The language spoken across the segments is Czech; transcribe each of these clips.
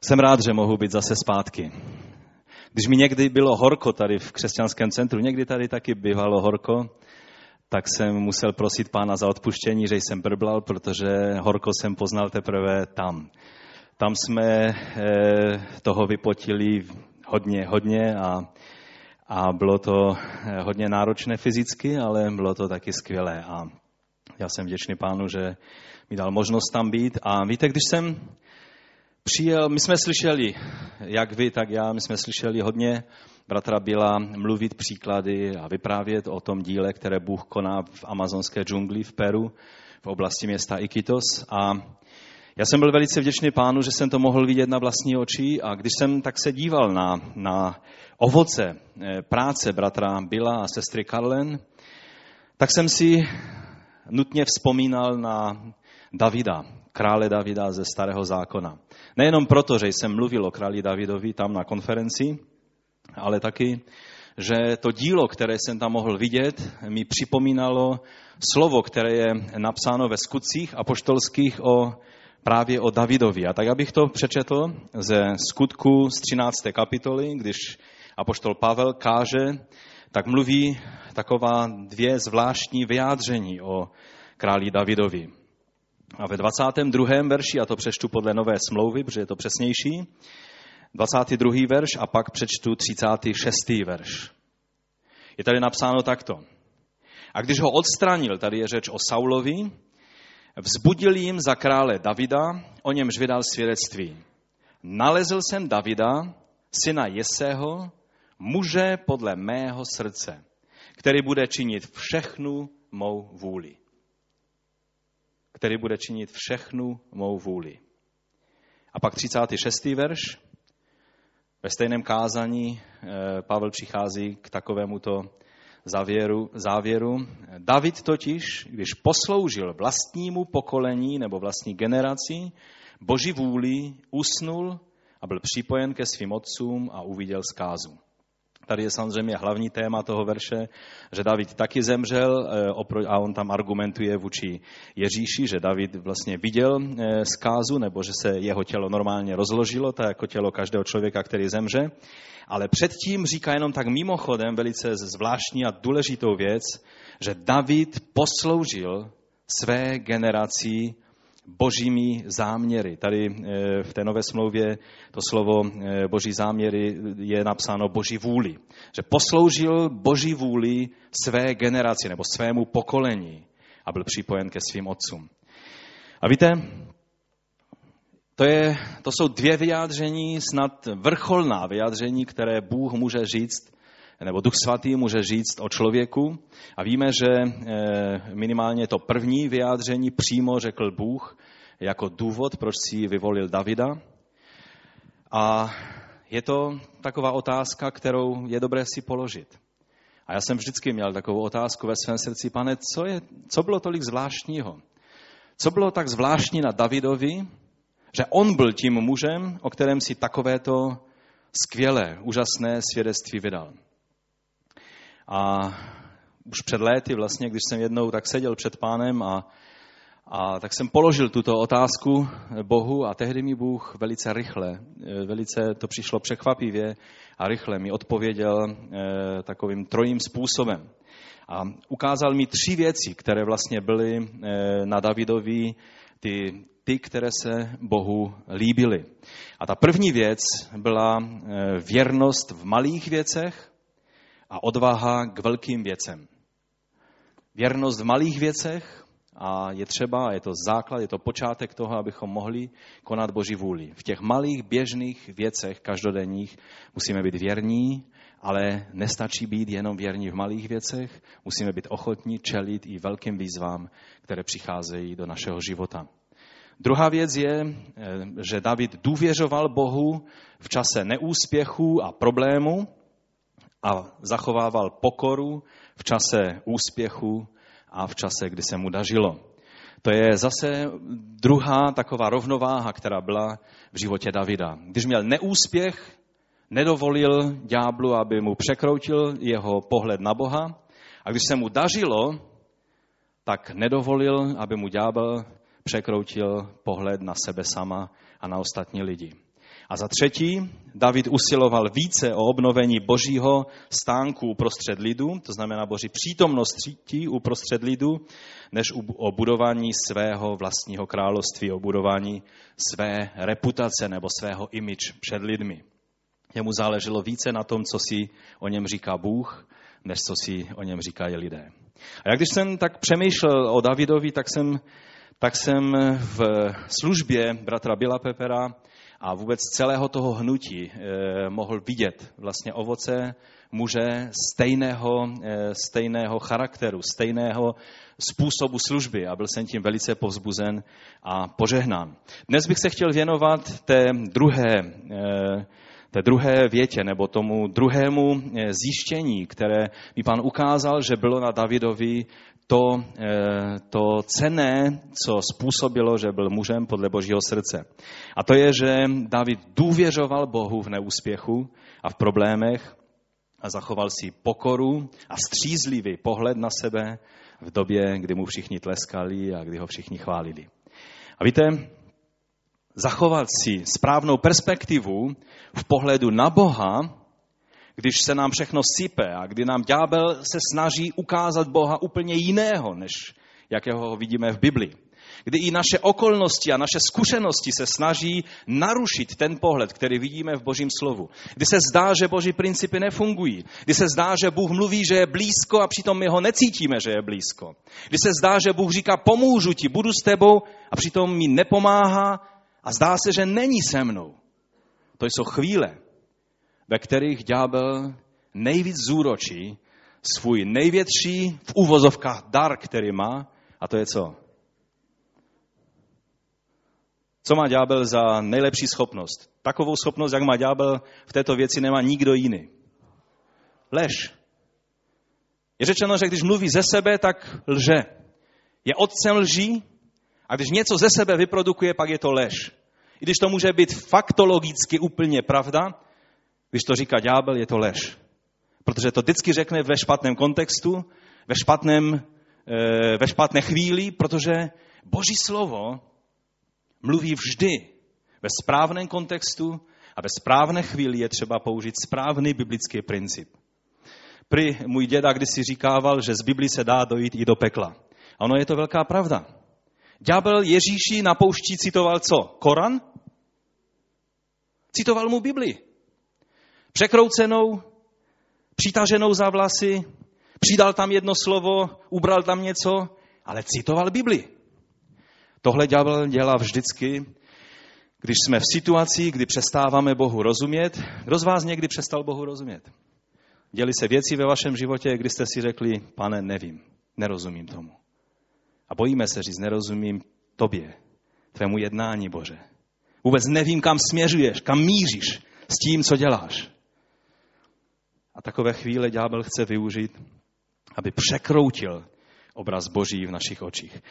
Jsem rád, že mohu být zase zpátky. Když mi někdy bylo horko tady v křesťanském centru, někdy tady taky bývalo horko, tak jsem musel prosit pána za odpuštění, že jsem brblal, protože horko jsem poznal teprve tam. Tam jsme eh, toho vypotili hodně, hodně a, a bylo to eh, hodně náročné fyzicky, ale bylo to taky skvělé. A já jsem vděčný pánu, že mi dal možnost tam být. A víte, když jsem přijel, my jsme slyšeli, jak vy, tak já, my jsme slyšeli hodně bratra Bila mluvit příklady a vyprávět o tom díle, které Bůh koná v amazonské džungli v Peru, v oblasti města Iquitos. A já jsem byl velice vděčný pánu, že jsem to mohl vidět na vlastní oči a když jsem tak se díval na, na ovoce eh, práce bratra Bila a sestry Karlen, tak jsem si nutně vzpomínal na Davida, krále Davida ze starého zákona. Nejenom proto, že jsem mluvil o králi Davidovi tam na konferenci, ale taky, že to dílo, které jsem tam mohl vidět, mi připomínalo slovo, které je napsáno ve skutcích apoštolských o, právě o Davidovi. A tak abych to přečetl ze skutku z 13. kapitoly, když apoštol Pavel káže, tak mluví taková dvě zvláštní vyjádření o králi Davidovi. A ve 22. verši, a to přečtu podle nové smlouvy, protože je to přesnější, 22. verš a pak přečtu 36. verš. Je tady napsáno takto. A když ho odstranil, tady je řeč o Saulovi, vzbudil jim za krále Davida, o němž vydal svědectví. Nalezl jsem Davida, syna Jeseho, muže podle mého srdce, který bude činit všechnu mou vůli který bude činit všechnu mou vůli. A pak 36. verš. Ve stejném kázání eh, Pavel přichází k takovémuto závěru, závěru. David totiž, když posloužil vlastnímu pokolení nebo vlastní generaci, boží vůli, usnul a byl připojen ke svým otcům a uviděl zkázu. Tady je samozřejmě hlavní téma toho verše, že David taky zemřel eh, a on tam argumentuje vůči Ježíši, že David vlastně viděl eh, zkázu, nebo že se jeho tělo normálně rozložilo, tak jako tělo každého člověka, který zemře. Ale předtím říká jenom tak mimochodem velice zvláštní a důležitou věc, že David posloužil své generaci božími záměry. Tady eh, v té nové smlouvě to slovo eh, boží záměry je napsáno boží vůli. Že posloužil boží vůli své generaci nebo svému pokolení a byl připojen ke svým otcům. A víte, to, je, to jsou dvě vyjádření, snad vrcholná vyjádření, které Bůh může říct, nebo Duch Svatý může říct o člověku. A víme, že eh, minimálně to první vyjádření přímo řekl Bůh jako důvod, proč si vyvolil Davida. A je to taková otázka, kterou je dobré si položit. A já jsem vždycky měl takovou otázku ve svém srdci, pane, co, je, co bylo tolik zvláštního? Co bylo tak zvláštní na Davidovi, že on byl tím mužem, o kterém si takovéto skvělé, úžasné svědectví vydal. A už před léty vlastně, když jsem jednou tak seděl před pánem a, a tak jsem položil tuto otázku Bohu a tehdy mi Bůh velice rychle, velice to přišlo překvapivě a rychle mi odpověděl eh, takovým trojím způsobem. A ukázal mi tři věci, které vlastně byly eh, na Davidovi ty, ty, které se Bohu líbily. A ta první věc byla eh, věrnost v malých věcech, a odvaha k velkým věcem. Věrnost v malých věcech a je třeba, je to základ, je to počátek toho, abychom mohli konat Boží vůli. V těch malých běžných věcech každodenních musíme být věrní, ale nestačí být jenom věrní v malých věcech, musíme být ochotní čelit i velkým výzvám, které přicházejí do našeho života. Druhá věc je, eh, že David důvěřoval Bohu v čase neúspěchu a problému a zachovával pokoru v čase úspěchu a v čase, kdy se mu dažilo. To je zase druhá taková rovnováha, která byla v životě Davida. Když měl neúspěch, nedovolil ďáblu, aby mu překroutil jeho pohled na Boha. A když se mu dažilo, tak nedovolil, aby mu ďábel překroutil pohled na sebe sama a na ostatní lidi. A za třetí, David usiloval více o obnovení božího stánku uprostřed lidu, to znamená boží přítomnost uprostřed lidu, než o budování svého vlastního království, o budování své reputace nebo svého image před lidmi. Jemu záleželo více na tom, co si o něm říká Bůh, než co si o něm říkají lidé. A jak když jsem tak přemýšlel o Davidovi, tak jsem, tak jsem v službě bratra Bila Pepera a vůbec celého toho hnutí eh, mohl vidět vlastně ovoce muže stejného, eh, stejného charakteru, stejného způsobu služby a byl jsem tím velice povzbuzen a požehnán. Dnes bych se chtěl věnovat té druhé eh, té druhé větě nebo tomu druhému zjištění, které mi pan ukázal, že bylo na Davidovi to, eh, to cené, co způsobilo, že byl mužem podle božího srdce. A to je, že David důvěřoval Bohu v neúspěchu a v problémech a zachoval si pokoru a střízlivý pohled na sebe v době, kdy mu všichni tleskali a kdy ho všichni chválili. A víte, zachovat si správnou perspektivu v pohledu na Boha, když se nám všechno sype a kdy nám ďábel se snaží ukázat Boha úplně jiného, než jakého vidíme v Biblii. Kdy i naše okolnosti a naše zkušenosti se snaží narušit ten pohled, který vidíme v Božím slovu. Kdy se zdá, že Boží principy nefungují. Kdy se zdá, že Bůh mluví, že je blízko a přitom my ho necítíme, že je blízko. Kdy se zdá, že Bůh říká, pomůžu ti, budu s tebou a přitom mi nepomáhá a zdá se, že není se mnou. To jsou chvíle, ve kterých ďábel nejvíc zúročí svůj největší v uvozovkách dar, který má, a to je co? Co má ďábel za nejlepší schopnost? Takovou schopnost, jak má ďábel, v této věci nemá nikdo jiný. Lež. Je řečeno, že když mluví ze sebe, tak lže. Je otcem lží a když něco ze sebe vyprodukuje, pak je to lež. I když to může být faktologicky úplně pravda, když to říká ďábel, je to lež. Protože to vždycky řekne ve špatném kontextu, ve, špatném, eh, ve špatné chvíli, protože Boží slovo mluví vždy ve správném kontextu a ve správné chvíli je třeba použít správný biblický princip. Prý můj děda kdysi říkával, že z Biblii se dá dojít i do pekla. A ono je to velká pravda. Ďábel Ježíši na poušti citoval co? Koran? Citoval mu Bibli. Překroucenou, přitaženou za vlasy, přidal tam jedno slovo, ubral tam něco, ale citoval Bibli. Tohle ďábel dělá vždycky, když jsme v situaci, kdy přestáváme Bohu rozumět. Kdo z vás někdy přestal Bohu rozumět? Děli se věci ve vašem životě, kdy jste si řekli, pane, nevím, nerozumím tomu. A bojíme se říct, nerozumím tobě, tvému jednání, Bože. Vůbec nevím, kam směřuješ, kam míříš s tím, co děláš. A takové chvíle ďábel chce využít, aby překroutil obraz Boží v našich očích.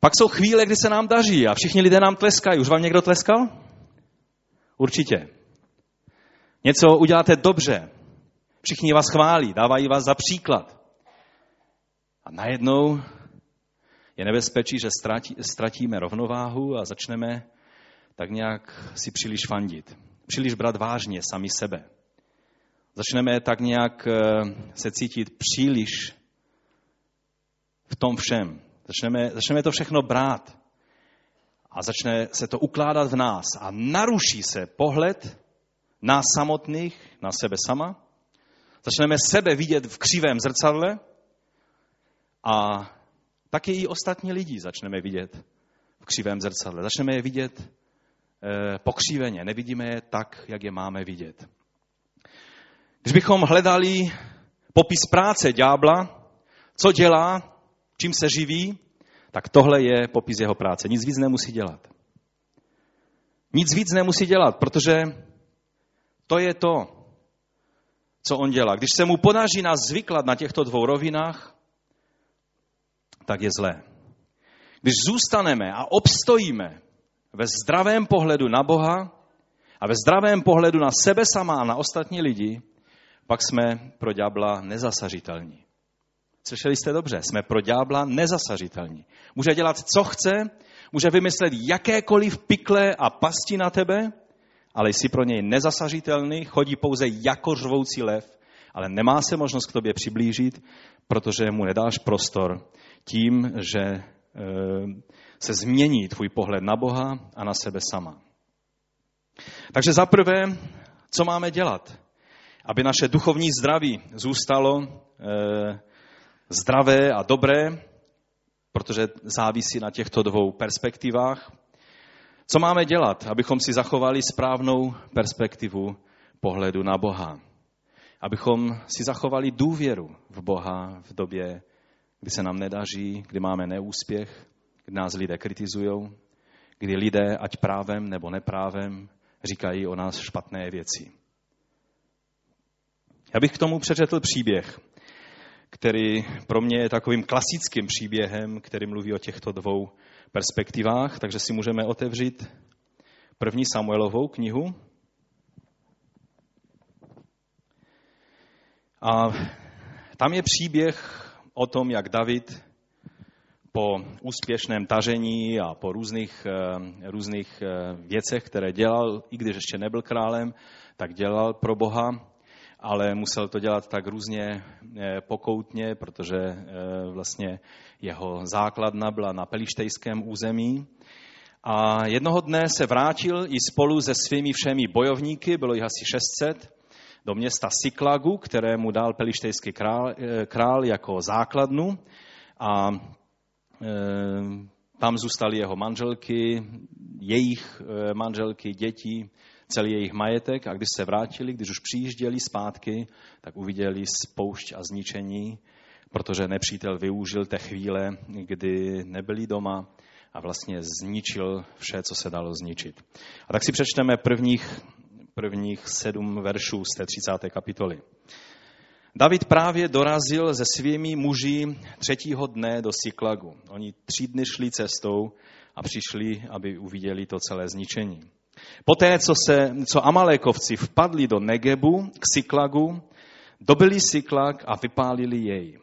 Pak jsou chvíle, kdy se nám daří a všichni lidé nám tleskají. Už vám někdo tleskal? Určitě. Něco uděláte dobře. Všichni vás chválí, dávají vás za příklad. A najednou je nebezpečí, že ztratí, ztratíme rovnováhu a začneme tak nějak si příliš fandit. Příliš brát vážně sami sebe. Začneme tak nějak eh, se cítit příliš v tom všem. Začneme, začneme to všechno brát a začne se to ukládat v nás a naruší se pohled nás samotných, na sebe sama. Začneme sebe vidět v křivém zrcadle a taky i ostatní lidi začneme vidět v křivém zrcadle. Začneme je vidět e, pokříveně, nevidíme je tak, jak je máme vidět. Když bychom hledali popis práce ďábla, co dělá, čím se živí, tak tohle je popis jeho práce. Nic víc nemusí dělat. Nic víc nemusí dělat, protože to je to, co on dělá. Když se mu podaří nás zvyklat na těchto dvou rovinách, tak je zlé. Když zůstaneme a obstojíme ve zdravém pohledu na Boha a ve zdravém pohledu na sebe sama a na ostatní lidi, pak jsme pro ďábla nezasažitelní. Slyšeli jste dobře, jsme pro ďábla nezasažitelní. Může dělat, co chce, může vymyslet jakékoliv pikle a pasti na tebe ale jsi pro něj nezasažitelný, chodí pouze jako řvoucí lev, ale nemá se možnost k tobě přiblížit, protože mu nedáš prostor tím, že e, se změní tvůj pohled na Boha a na sebe sama. Takže zaprvé, co máme dělat? Aby naše duchovní zdraví zůstalo e, zdravé a dobré, protože závisí na těchto dvou perspektivách. Co máme dělat, abychom si zachovali správnou perspektivu pohledu na Boha? Abychom si zachovali důvěru v Boha v době, kdy se nám nedaří, kdy máme neúspěch, kdy nás lidé kritizují, kdy lidé, ať právem nebo neprávem, říkají o nás špatné věci. Já bych k tomu přečetl příběh, který pro mě je takovým klasickým příběhem, který mluví o těchto dvou perspektivách, takže si můžeme otevřít první Samuelovou knihu. A tam je příběh o tom, jak David po úspěšném tažení a po různých, eh, různých eh, věcech, které dělal, i když ještě nebyl králem, tak dělal pro Boha, ale musel to dělat tak různě eh, pokoutně, protože vlastně jeho základna byla na pelištejském území. A jednoho dne se vrátil i spolu se svými všemi bojovníky, bylo jich asi 600, do města Siklagu, kterému dal pelištejský král, král jako základnu. A Ehm, tam zůstaly jeho manželky, jejich eh, manželky, děti, celý jejich majetek a když se vrátili, když už přijížděli zpátky, tak uviděli spoušť a zničení, protože nepřítel využil té chvíle, kdy nebyli doma a vlastně zničil vše, co se dalo zničit. A tak si přečteme prvních, prvních sedm veršů z té 30. kapitoly. David právě dorazil se svými muži třetího dne do Siklagu. Oni tři dny šli cestou a přišli, aby uviděli to celé zničení. Poté, co, se, co Amalékovci vpadli do Negebu k Siklagu, dobili Siklag a vypálili jej.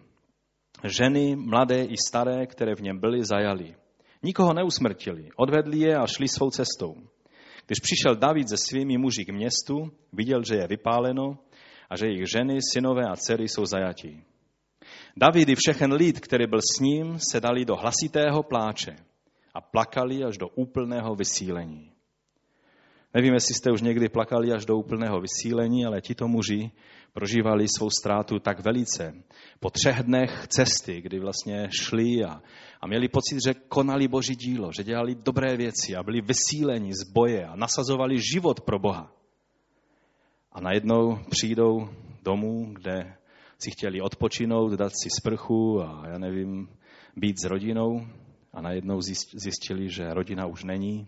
Ženy, mladé i staré, které v něm byly, zajali. Nikoho neusmrtili, odvedli je a šli svou cestou. Když přišel David se svými muži k městu, viděl, že je vypáleno, a že jejich ženy, synové a dcery jsou zajatí. David i všechen lid, který byl s ním, se dali do hlasitého pláče a plakali až do úplného vysílení. Nevím, jestli jste už někdy plakali až do úplného vysílení, ale tito muži prožívali svou ztrátu tak velice. Po třech dnech cesty, kdy vlastně šli a, a měli pocit, že konali Boží dílo, že dělali dobré věci a byli vysíleni z boje a nasazovali život pro Boha. A najednou přijdou domů, kde si chtěli odpočinout, dát si sprchu a já nevím, být s rodinou a najednou zjistili, že rodina už není,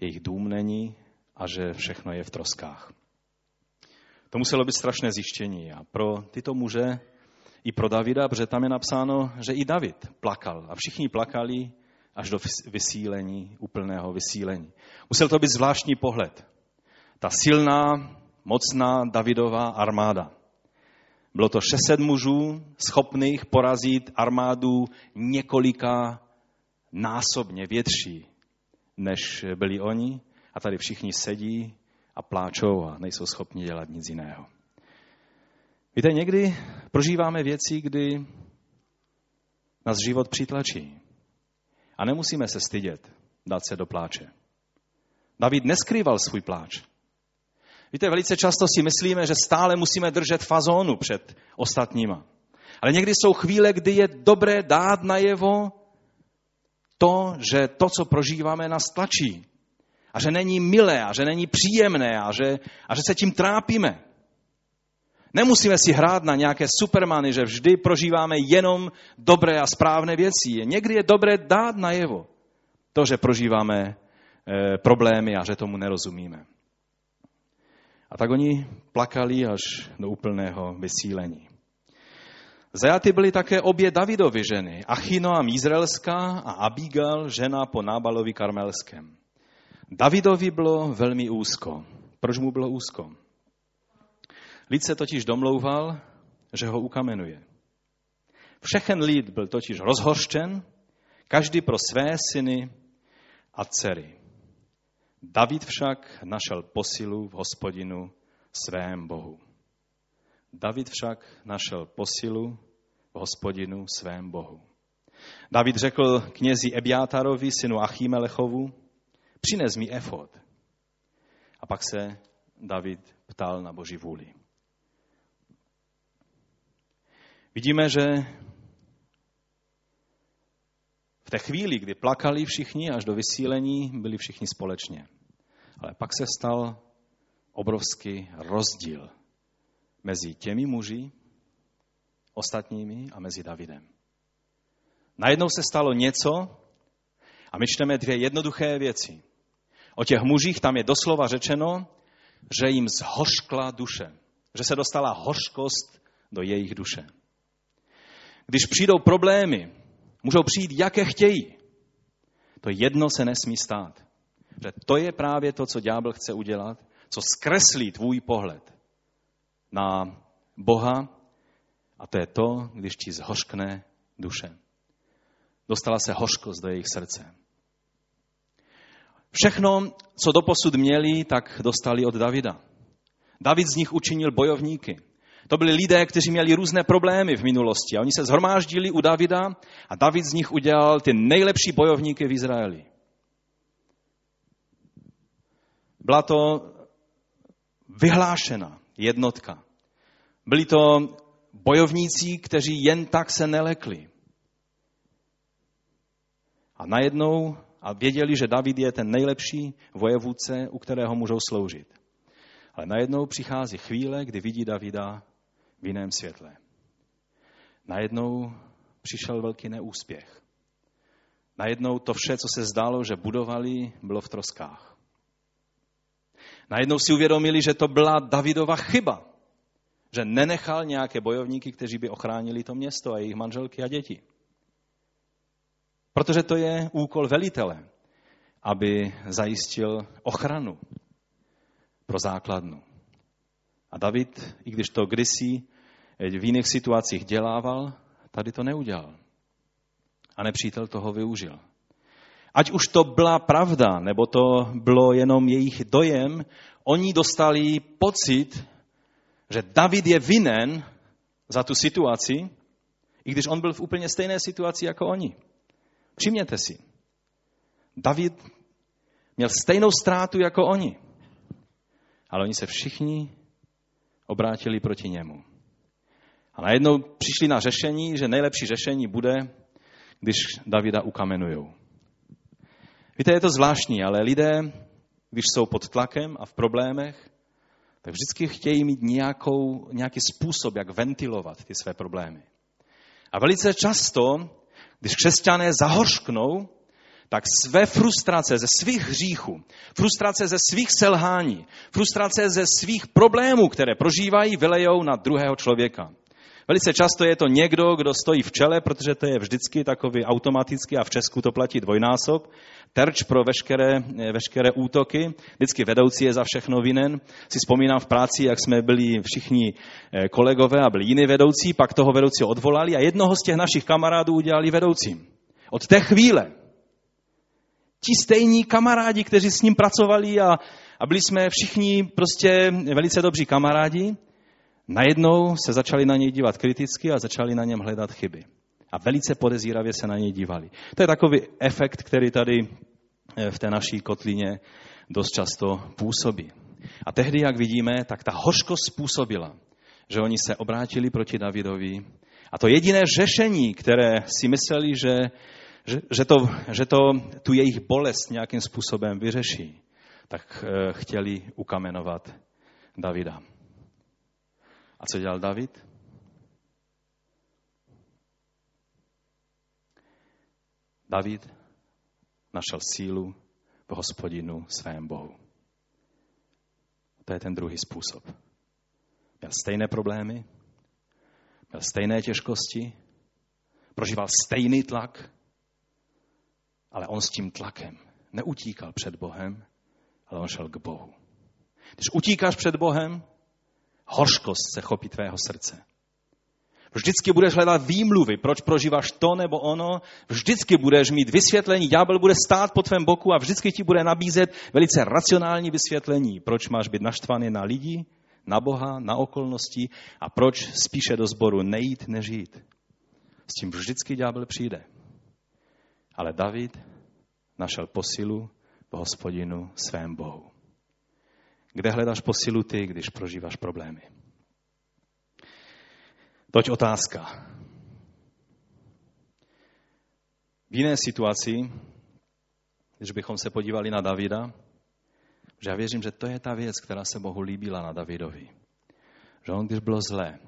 jejich dům není a že všechno je v troskách. To muselo být strašné zjištění a pro tyto muže i pro Davida, protože tam je napsáno, že i David plakal a všichni plakali až do vysílení, úplného vysílení. Musel to být zvláštní pohled. Ta silná mocná Davidová armáda. Bylo to 600 mužů schopných porazit armádu několika násobně větší, než byli oni. A tady všichni sedí a pláčou a nejsou schopni dělat nic jiného. Víte, někdy prožíváme věci, kdy nás život přitlačí. A nemusíme se stydět dát se do pláče. David neskrýval svůj pláč. Víte, velice často si myslíme, že stále musíme držet fazónu před ostatníma. Ale někdy jsou chvíle, kdy je dobré dát najevo to, že to, co prožíváme, nás tlačí. A že není milé, a že není příjemné, a že, a že se tím trápíme. Nemusíme si hrát na nějaké supermany, že vždy prožíváme jenom dobré a správné věci. Někdy je dobré dát najevo to, že prožíváme e, problémy a že tomu nerozumíme. A tak oni plakali až do úplného vysílení. Zajaty byly také obě Davidovy ženy, Achinoam Izraelská a Abigail, žena po Nábalovi Karmelském. Davidovi bylo velmi úzko. Proč mu bylo úzko? Lid se totiž domlouval, že ho ukamenuje. Všechen lid byl totiž rozhořčen, každý pro své syny a dcery. David však našel posilu v hospodinu svém Bohu. David však našel posilu v hospodinu svém Bohu. David řekl knězi Ebiátarovi, synu Achimelechovu, přines mi efod. A pak se David ptal na boží vůli. Vidíme, že v té chvíli, kdy plakali všichni až do vysílení, byli všichni společně. Ale pak se stal obrovský rozdíl mezi těmi muži, ostatními a mezi Davidem. Najednou se stalo něco a my čteme dvě jednoduché věci. O těch mužích tam je doslova řečeno, že jim zhořkla duše, že se dostala hořkost do jejich duše. Když přijdou problémy, můžou přijít, jaké chtějí. To jedno se nesmí stát. Že to je právě to, co ďábel chce udělat, co zkreslí tvůj pohled na Boha a to je to, když ti zhořkne duše. Dostala se hořkost do jejich srdce. Všechno, co doposud měli, tak dostali od Davida. David z nich učinil bojovníky. To byli lidé, kteří měli různé problémy v minulosti a oni se zhromáždili u Davida a David z nich udělal ty nejlepší bojovníky v Izraeli. Byla to vyhlášena jednotka. Byli to bojovníci, kteří jen tak se nelekli. A najednou a věděli, že David je ten nejlepší vojevůdce, u kterého můžou sloužit. Ale najednou přichází chvíle, kdy vidí Davida v jiném světle. Najednou přišel velký neúspěch. Najednou to vše, co se zdálo, že budovali, bylo v troskách. Najednou si uvědomili, že to byla Davidova chyba. Že nenechal nějaké bojovníky, kteří by ochránili to město a jejich manželky a děti. Protože to je úkol velitele, aby zajistil ochranu pro základnu. A David, i když to kdysi v jiných situacích dělával, tady to neudělal. A nepřítel toho využil. Ať už to byla pravda, nebo to bylo jenom jejich dojem, oni dostali pocit, že David je vinen za tu situaci, i když on byl v úplně stejné situaci jako oni. Přijměte si. David měl stejnou ztrátu jako oni. Ale oni se všichni obrátili proti němu. A najednou přišli na řešení, že nejlepší řešení bude, když Davida ukamenujou. Víte, je to zvláštní, ale lidé, když jsou pod tlakem a v problémech, tak vždycky chtějí mít nějakou, nějaký způsob, jak ventilovat ty své problémy. A velice často když křesťané zahořknou, tak své frustrace ze svých hříchů, frustrace ze svých selhání, frustrace ze svých problémů, které prožívají, vylejou na druhého člověka. Velice často je to někdo, kdo stojí v čele, protože to je vždycky takový automaticky a v Česku to platí dvojnásob. Terč pro veškeré, veškeré útoky. Vždycky vedoucí je za všechno vinen. Si vzpomínám v práci, jak jsme byli všichni eh, kolegové a byli jiní vedoucí, pak toho vedoucího odvolali a jednoho z těch našich kamarádů udělali vedoucím. Od té chvíle ti stejní kamarádi, kteří s ním pracovali a, a byli jsme všichni prostě velice dobří kamarádi, najednou se začali na něj dívat kriticky a začali na něm hledat chyby. A velice podezíravě se na něj dívali. To je takový efekt, který tady eh, v té naší kotlině dost často působí. A tehdy, jak vidíme, tak ta hořkost způsobila, že oni se obrátili proti Davidovi. A to jediné řešení, které si mysleli, že, že, že, to, že to tu jejich bolest nějakým způsobem vyřeší, tak eh, chtěli ukamenovat Davida. A co dělal David? David našel sílu v hospodinu svém Bohu. To je ten druhý způsob. Měl stejné problémy, měl stejné těžkosti, prožíval stejný tlak, ale on s tím tlakem neutíkal před Bohem, ale on šel k Bohu. Když utíkáš před Bohem, Hořkost se chopí tvého srdce. Vždycky budeš hledat výmluvy, proč prožíváš to nebo ono. Vždycky budeš mít vysvětlení. Ďábel bude stát po tvém boku a vždycky ti bude nabízet velice racionální vysvětlení, proč máš být naštvaný na lidi, na Boha, na okolnosti a proč spíše do sboru nejít, než jít. S tím vždycky ďábel přijde. Ale David našel posilu v hospodinu svém Bohu. Kde hledáš posilu ty, když prožíváš problémy? Toť otázka. V jiné situaci, když bychom se podívali na Davida, že já věřím, že to je ta věc, která se Bohu líbila na Davidovi. Že on, když bylo zlé,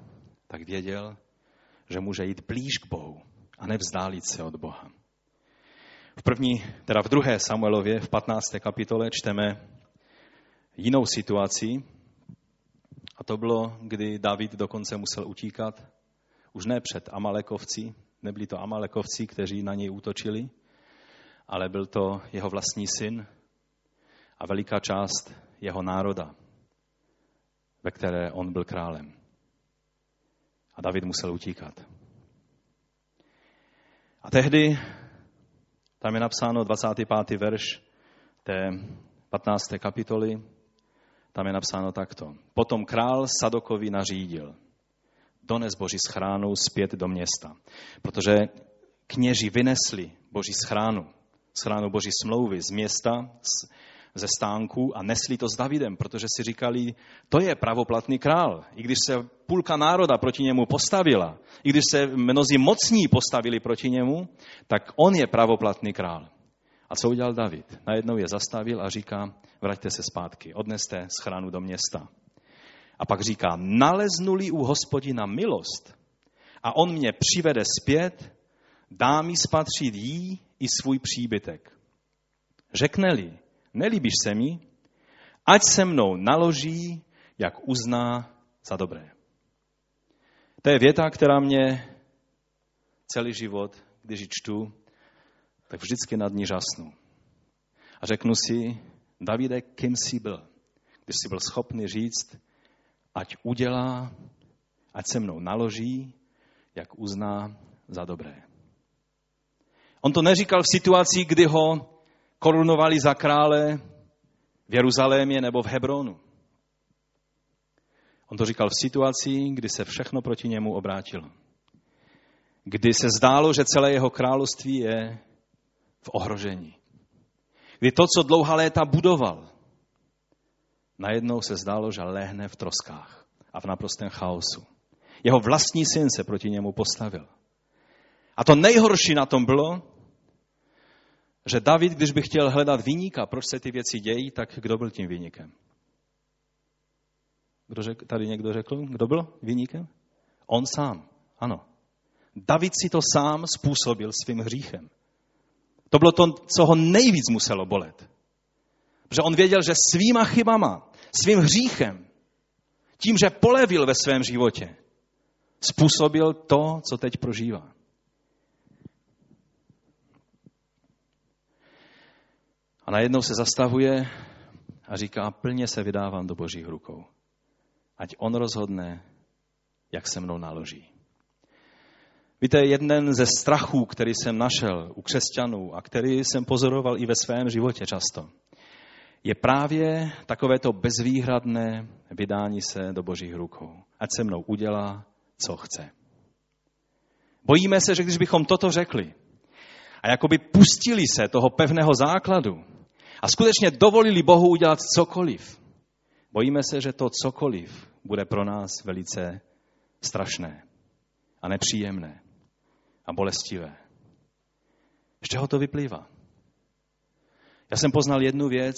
tak věděl, že může jít blíž k Bohu a nevzdálit se od Boha. V první, teda v druhé Samuelově, v 15. kapitole, čteme jinou situaci. A to bylo, kdy David dokonce musel utíkat. Už ne před Amalekovci, nebyli to Amalekovci, kteří na něj útočili, ale byl to jeho vlastní syn a veliká část jeho národa, ve které on byl králem. A David musel utíkat. A tehdy tam je napsáno 25. verš té 15. kapitoly. Tam je napsáno takto. Potom král Sadokovi nařídil. Dones Boží schránu zpět do města. Protože kněži vynesli Boží schránu, schránu Boží smlouvy z města, ze stánku a nesli to s Davidem, protože si říkali, to je pravoplatný král. I když se půlka národa proti němu postavila, i když se mnozí mocní postavili proti němu, tak on je pravoplatný král. A co udělal David? Najednou je zastavil a říká, vraťte se zpátky, odneste schránu do města. A pak říká, naleznuli u hospodina milost a on mě přivede zpět, dá mi spatřit jí i svůj příbytek. Řekne-li, nelíbíš se mi, ať se mnou naloží, jak uzná za dobré. To je věta, která mě celý život, když ji čtu, tak vždycky nad ní žasnu. A řeknu si, Davide, kým jsi byl? Když jsi byl schopný říct, ať udělá, ať se mnou naloží, jak uzná za dobré. On to neříkal v situaci, kdy ho korunovali za krále v Jeruzalémě nebo v Hebronu. On to říkal v situaci, kdy se všechno proti němu obrátilo. Kdy se zdálo, že celé jeho království je v ohrožení. Kdy to, co dlouhá léta budoval, najednou se zdálo, že lehne v troskách a v naprostém chaosu. Jeho vlastní syn se proti němu postavil. A to nejhorší na tom bylo, že David, když by chtěl hledat výnika, proč se ty věci dějí, tak kdo byl tím výnikem? Kdo řek, tady někdo řekl, kdo byl výnikem? On sám, ano. David si to sám způsobil svým hříchem. To bylo to, co ho nejvíc muselo bolet. Protože on věděl, že svýma chybama, svým hříchem, tím, že polevil ve svém životě, způsobil to, co teď prožívá. A najednou se zastavuje a říká, plně se vydávám do božích rukou. Ať on rozhodne, jak se mnou naloží. Víte, jeden ze strachů, který jsem našel u křesťanů a který jsem pozoroval i ve svém životě často, je právě takovéto bezvýhradné vydání se do božích rukou. Ať se mnou udělá, co chce. Bojíme se, že když bychom toto řekli a jakoby pustili se toho pevného základu, a skutečně dovolili Bohu udělat cokoliv, bojíme se, že to cokoliv bude pro nás velice strašné a nepříjemné a bolestivé. Z čeho to vyplývá? Já jsem poznal jednu věc,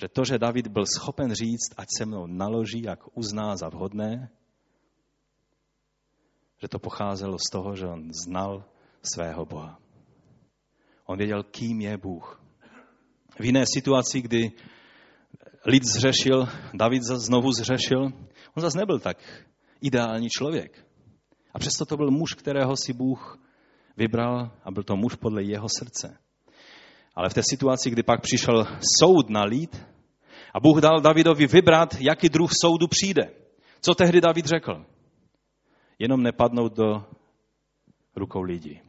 že to, že David byl schopen říct, ať se mnou naloží, jak uzná za vhodné, že to pocházelo z toho, že on znal svého Boha. On věděl, kým je Bůh v jiné situaci, kdy lid zřešil, David znovu zřešil, on zase nebyl tak ideální člověk. A přesto to byl muž, kterého si Bůh vybral a byl to muž podle jeho srdce. Ale v té situaci, kdy pak přišel soud na lid a Bůh dal Davidovi vybrat, jaký druh soudu přijde. Co tehdy David řekl? jenom nepadnout do rukou lidí.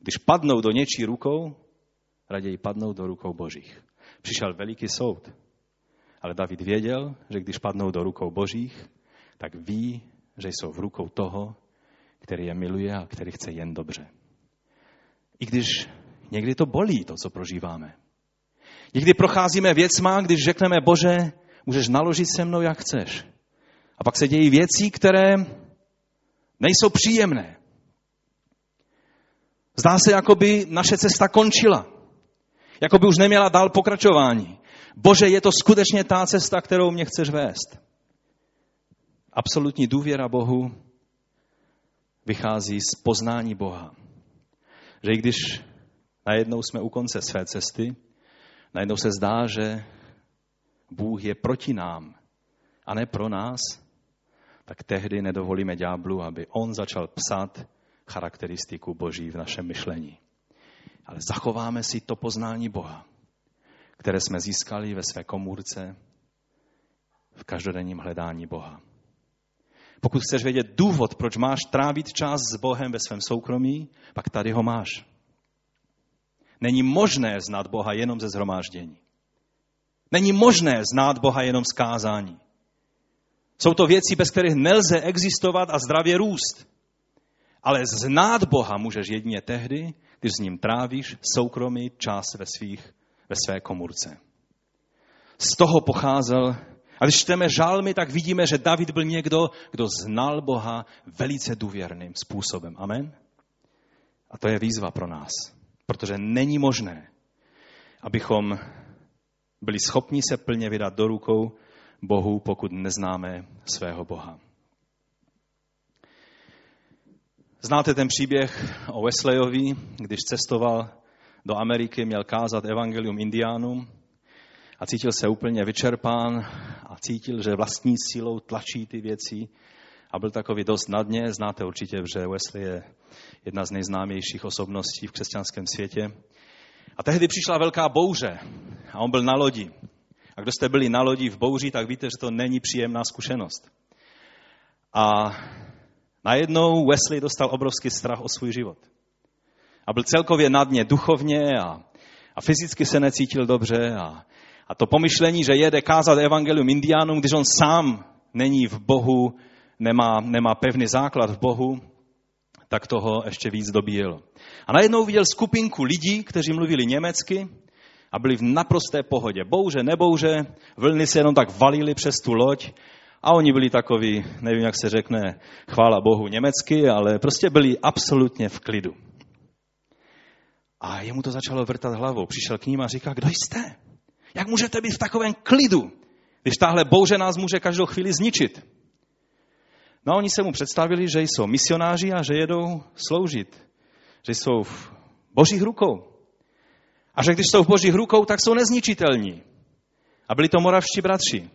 Když padnou do něčí rukou, raději padnou do rukou božích. Přišel veliký soud, ale David věděl, že když padnou do rukou božích, tak ví, že jsou v rukou toho, který je miluje a který chce jen dobře. I když někdy to bolí, to, co prožíváme. Někdy procházíme věcma, když řekneme, Bože, můžeš naložit se mnou, jak chceš. A pak se dějí věci, které nejsou příjemné. Zdá se, jako by naše cesta končila. Jako by už neměla dál pokračování. Bože, je to skutečně ta cesta, kterou mě chceš vést. Absolutní důvěra Bohu vychází z poznání Boha. Že i když najednou jsme u konce své cesty, najednou se zdá, že Bůh je proti nám a ne pro nás, tak tehdy nedovolíme ďáblu, aby on začal psát charakteristiku Boží v našem myšlení. Ale zachováme si to poznání Boha, které jsme získali ve své komůrce v každodenním hledání Boha. Pokud chceš vědět důvod, proč máš trávit čas s Bohem ve svém soukromí, pak tady ho máš. Není možné znát Boha jenom ze zhromáždění. Není možné znát Boha jenom z kázání. Jsou to věci, bez kterých nelze existovat a zdravě růst. Ale znát Boha můžeš jedině tehdy, když s ním trávíš soukromý čas ve, svých, ve své komůrce. Z toho pocházel, a když čteme žalmy, tak vidíme, že David byl někdo, kdo znal Boha velice důvěrným způsobem. Amen? A to je výzva pro nás, protože není možné, abychom byli schopni se plně vydat do rukou Bohu, pokud neznáme svého Boha. Znáte ten příběh o Wesleyovi, když cestoval do Ameriky, měl kázat evangelium indiánům a cítil se úplně vyčerpán a cítil, že vlastní sílou tlačí ty věci a byl takový dost na dně. Znáte určitě, že Wesley je jedna z nejznámějších osobností v křesťanském světě. A tehdy přišla velká bouře a on byl na lodi. A kdo jste byli na lodi v bouři, tak víte, že to není příjemná zkušenost. A najednou Wesley dostal obrovský strach o svůj život. A byl celkově na dně duchovně a, a fyzicky se necítil dobře. A, a to pomyšlení, že jede kázat evangelium indiánům, když on sám není v Bohu, nemá, nemá pevný základ v Bohu, tak toho ještě víc dobíjel. A najednou viděl skupinku lidí, kteří mluvili německy a byli v naprosté pohodě. Bouře, nebouře, vlny se jenom tak valily přes tu loď a oni byli takový, nevím, jak se řekne, chvála Bohu německy, ale prostě byli absolutně v klidu. A jemu to začalo vrtat hlavou. Přišel k ním a říká, kdo jste? Jak můžete být v takovém klidu, když tahle bouře nás může každou chvíli zničit? No a oni se mu představili, že jsou misionáři a že jedou sloužit. Že jsou v božích rukou. A že když jsou v božích rukou, tak jsou nezničitelní. A byli to moravští bratři,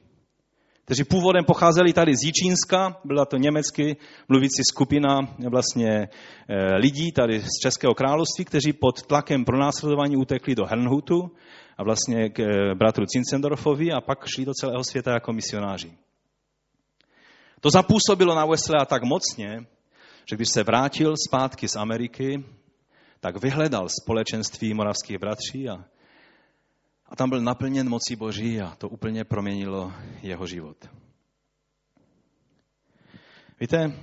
kteří původem pocházeli tady z Jičínska, byla to německy mluvící skupina vlastně eh, lidí tady z Českého království, kteří pod tlakem pronásledování utekli do Hernhutu a vlastně k eh, bratru Cincendorfovi a pak šli do celého světa jako misionáři. To zapůsobilo na Wesleya tak mocně, že když se vrátil zpátky z Ameriky, tak vyhledal společenství moravských bratří a, a tam byl naplněn mocí Boží a to úplně proměnilo jeho život. Víte,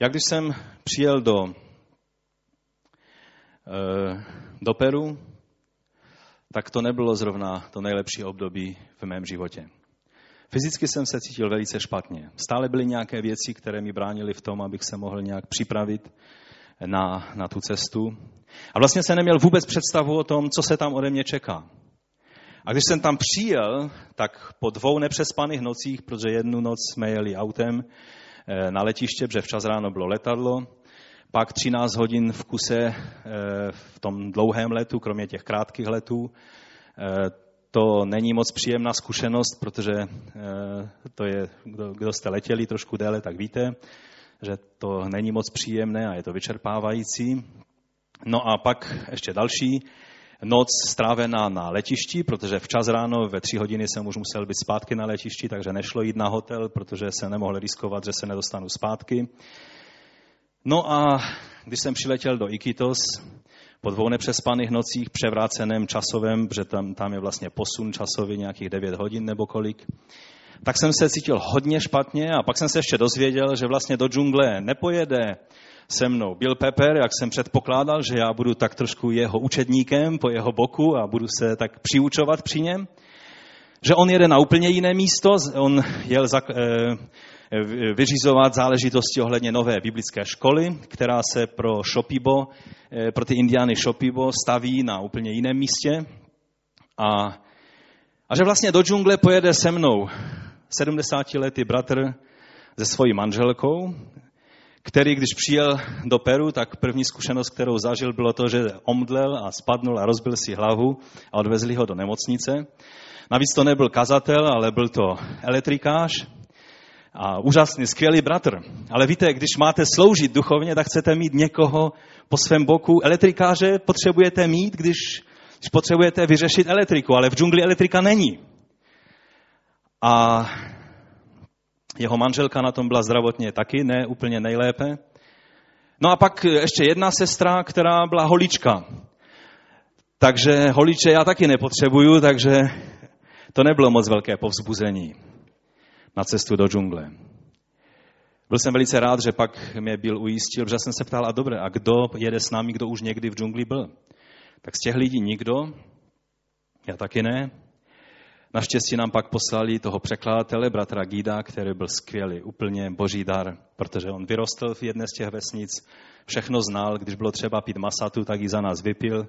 jak když jsem přijel do, eh, do Peru, tak to nebylo zrovna to nejlepší období v mém životě. Fyzicky jsem se cítil velice špatně. Stále byly nějaké věci, které mi bránily v tom, abych se mohl nějak připravit na, na tu cestu. A vlastně jsem neměl vůbec představu o tom, co se tam ode mě čeká. A když jsem tam přijel, tak po dvou nepřespaných nocích, protože jednu noc jsme jeli autem eh, na letiště, protože včas ráno bylo letadlo, pak 13 hodin v kuse eh, v tom dlouhém letu, kromě těch krátkých letů. Eh, to není moc příjemná zkušenost, protože to je, kdo, kdo jste letěli trošku déle, tak víte, že to není moc příjemné a je to vyčerpávající. No a pak ještě další noc strávená na letišti, protože včas ráno ve tři hodiny jsem už musel být zpátky na letišti, takže nešlo jít na hotel, protože se nemohl riskovat, že se nedostanu zpátky. No a když jsem přiletěl do Iquitos, po dvou nepřespaných nocích, převráceném časovém, protože tam, tam je vlastně posun časový nějakých 9 hodin nebo kolik, tak jsem se cítil hodně špatně a pak jsem se ještě dozvěděl, že vlastně do džungle nepojede se mnou Bill Pepper, jak jsem předpokládal, že já budu tak trošku jeho učedníkem po jeho boku a budu se tak přiučovat při něm. Že on jede na úplně jiné místo, on jel za, eh, vyřizovat záležitosti ohledně nové biblické školy, která se pro Shopibo, eh, pro ty indiány Shopibo staví na úplně jiném místě. A, a že vlastně do džungle pojede se mnou 70-letý bratr se svojí manželkou, který, když přijel do Peru, tak první zkušenost, kterou zažil, bylo to, že omdlel a spadnul a rozbil si hlavu a odvezli ho do nemocnice. Navíc to nebyl kazatel, ale byl to elektrikář a úžasný, skvělý bratr. Ale víte, když máte sloužit duchovně, tak chcete mít někoho po svém boku. Elektrikáře potřebujete mít, když, když potřebujete vyřešit elektriku, ale v džungli elektrika není. A jeho manželka na tom byla zdravotně taky ne úplně nejlépe. No a pak ještě jedna sestra, která byla holička. Takže holiče já taky nepotřebuju, takže to nebylo moc velké povzbuzení na cestu do džungle. Byl jsem velice rád, že pak mě byl ujistil, protože jsem se ptal, a dobré, a kdo jede s námi, kdo už někdy v džungli byl? Tak z těch lidí nikdo, já taky ne. Naštěstí nám pak poslali toho překladatele, bratra Gida, který byl skvělý, úplně boží dar, protože on vyrostl v jedné z těch vesnic, všechno znal, když bylo třeba pít masatu, tak ji za nás vypil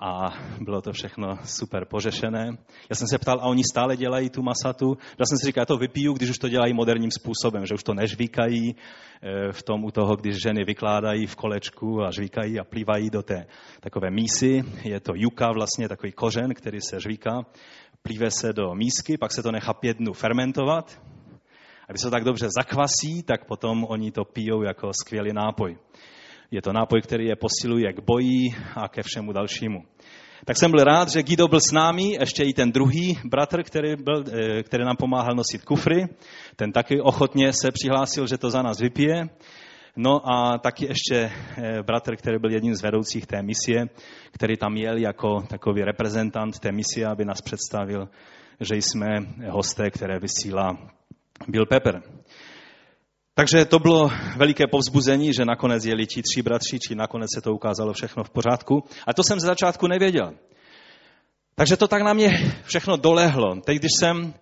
a bylo to všechno super pořešené. Já jsem se ptal, a oni stále dělají tu masatu? Já jsem si říkal, já to vypiju, když už to dělají moderním způsobem, že už to nežvíkají eh, v tom u toho, když ženy vykládají v kolečku a žvíkají a plývají do té takové mísy. Je to juka vlastně, takový kořen, který se žvíká. Plíve se do mísky, pak se to nechá pět dnů fermentovat. A když se to tak dobře zakvasí, tak potom oni to pijou jako skvělý nápoj. Je to nápoj, který je posiluje k boji a ke všemu dalšímu. Tak jsem byl rád, že Guido byl s námi, ještě i ten druhý bratr, který, byl, eh, který nám pomáhal nosit kufry. Ten taky ochotně se přihlásil, že to za nás vypije. No a taky ještě eh, bratr, který byl jedním z vedoucích té misie, který tam jel jako takový reprezentant té misie, aby nás představil, že jsme hosté, které vysílá Bill Pepper. Takže to bylo veliké povzbuzení, že nakonec jeli ti tři bratři, či nakonec se to ukázalo všechno v pořádku. A to jsem z začátku nevěděl. Takže to tak na mě všechno dolehlo. Teď, když jsem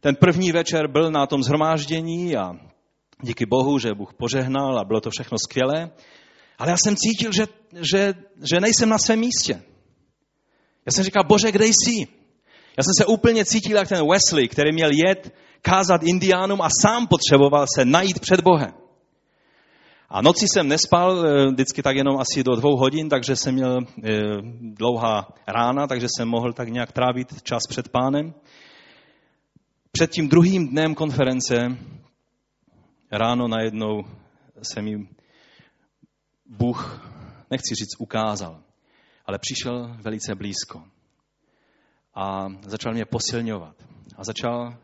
ten první večer byl na tom zhromáždění a díky Bohu, že Bůh požehnal a bylo to všechno skvělé, ale já jsem cítil, že, že, že nejsem na svém místě. Já jsem říkal, Bože, kde jsi? Já jsem se úplně cítil jak ten Wesley, který měl jet kázat indiánům a sám potřeboval se najít před Bohem. A noci jsem nespal, eh, vždycky tak jenom asi do dvou hodin, takže jsem měl eh, dlouhá rána, takže jsem mohl tak nějak trávit čas před pánem. Před tím druhým dnem konference ráno najednou se mi Bůh, nechci říct ukázal, ale přišel velice blízko. A začal mě posilňovat. A začal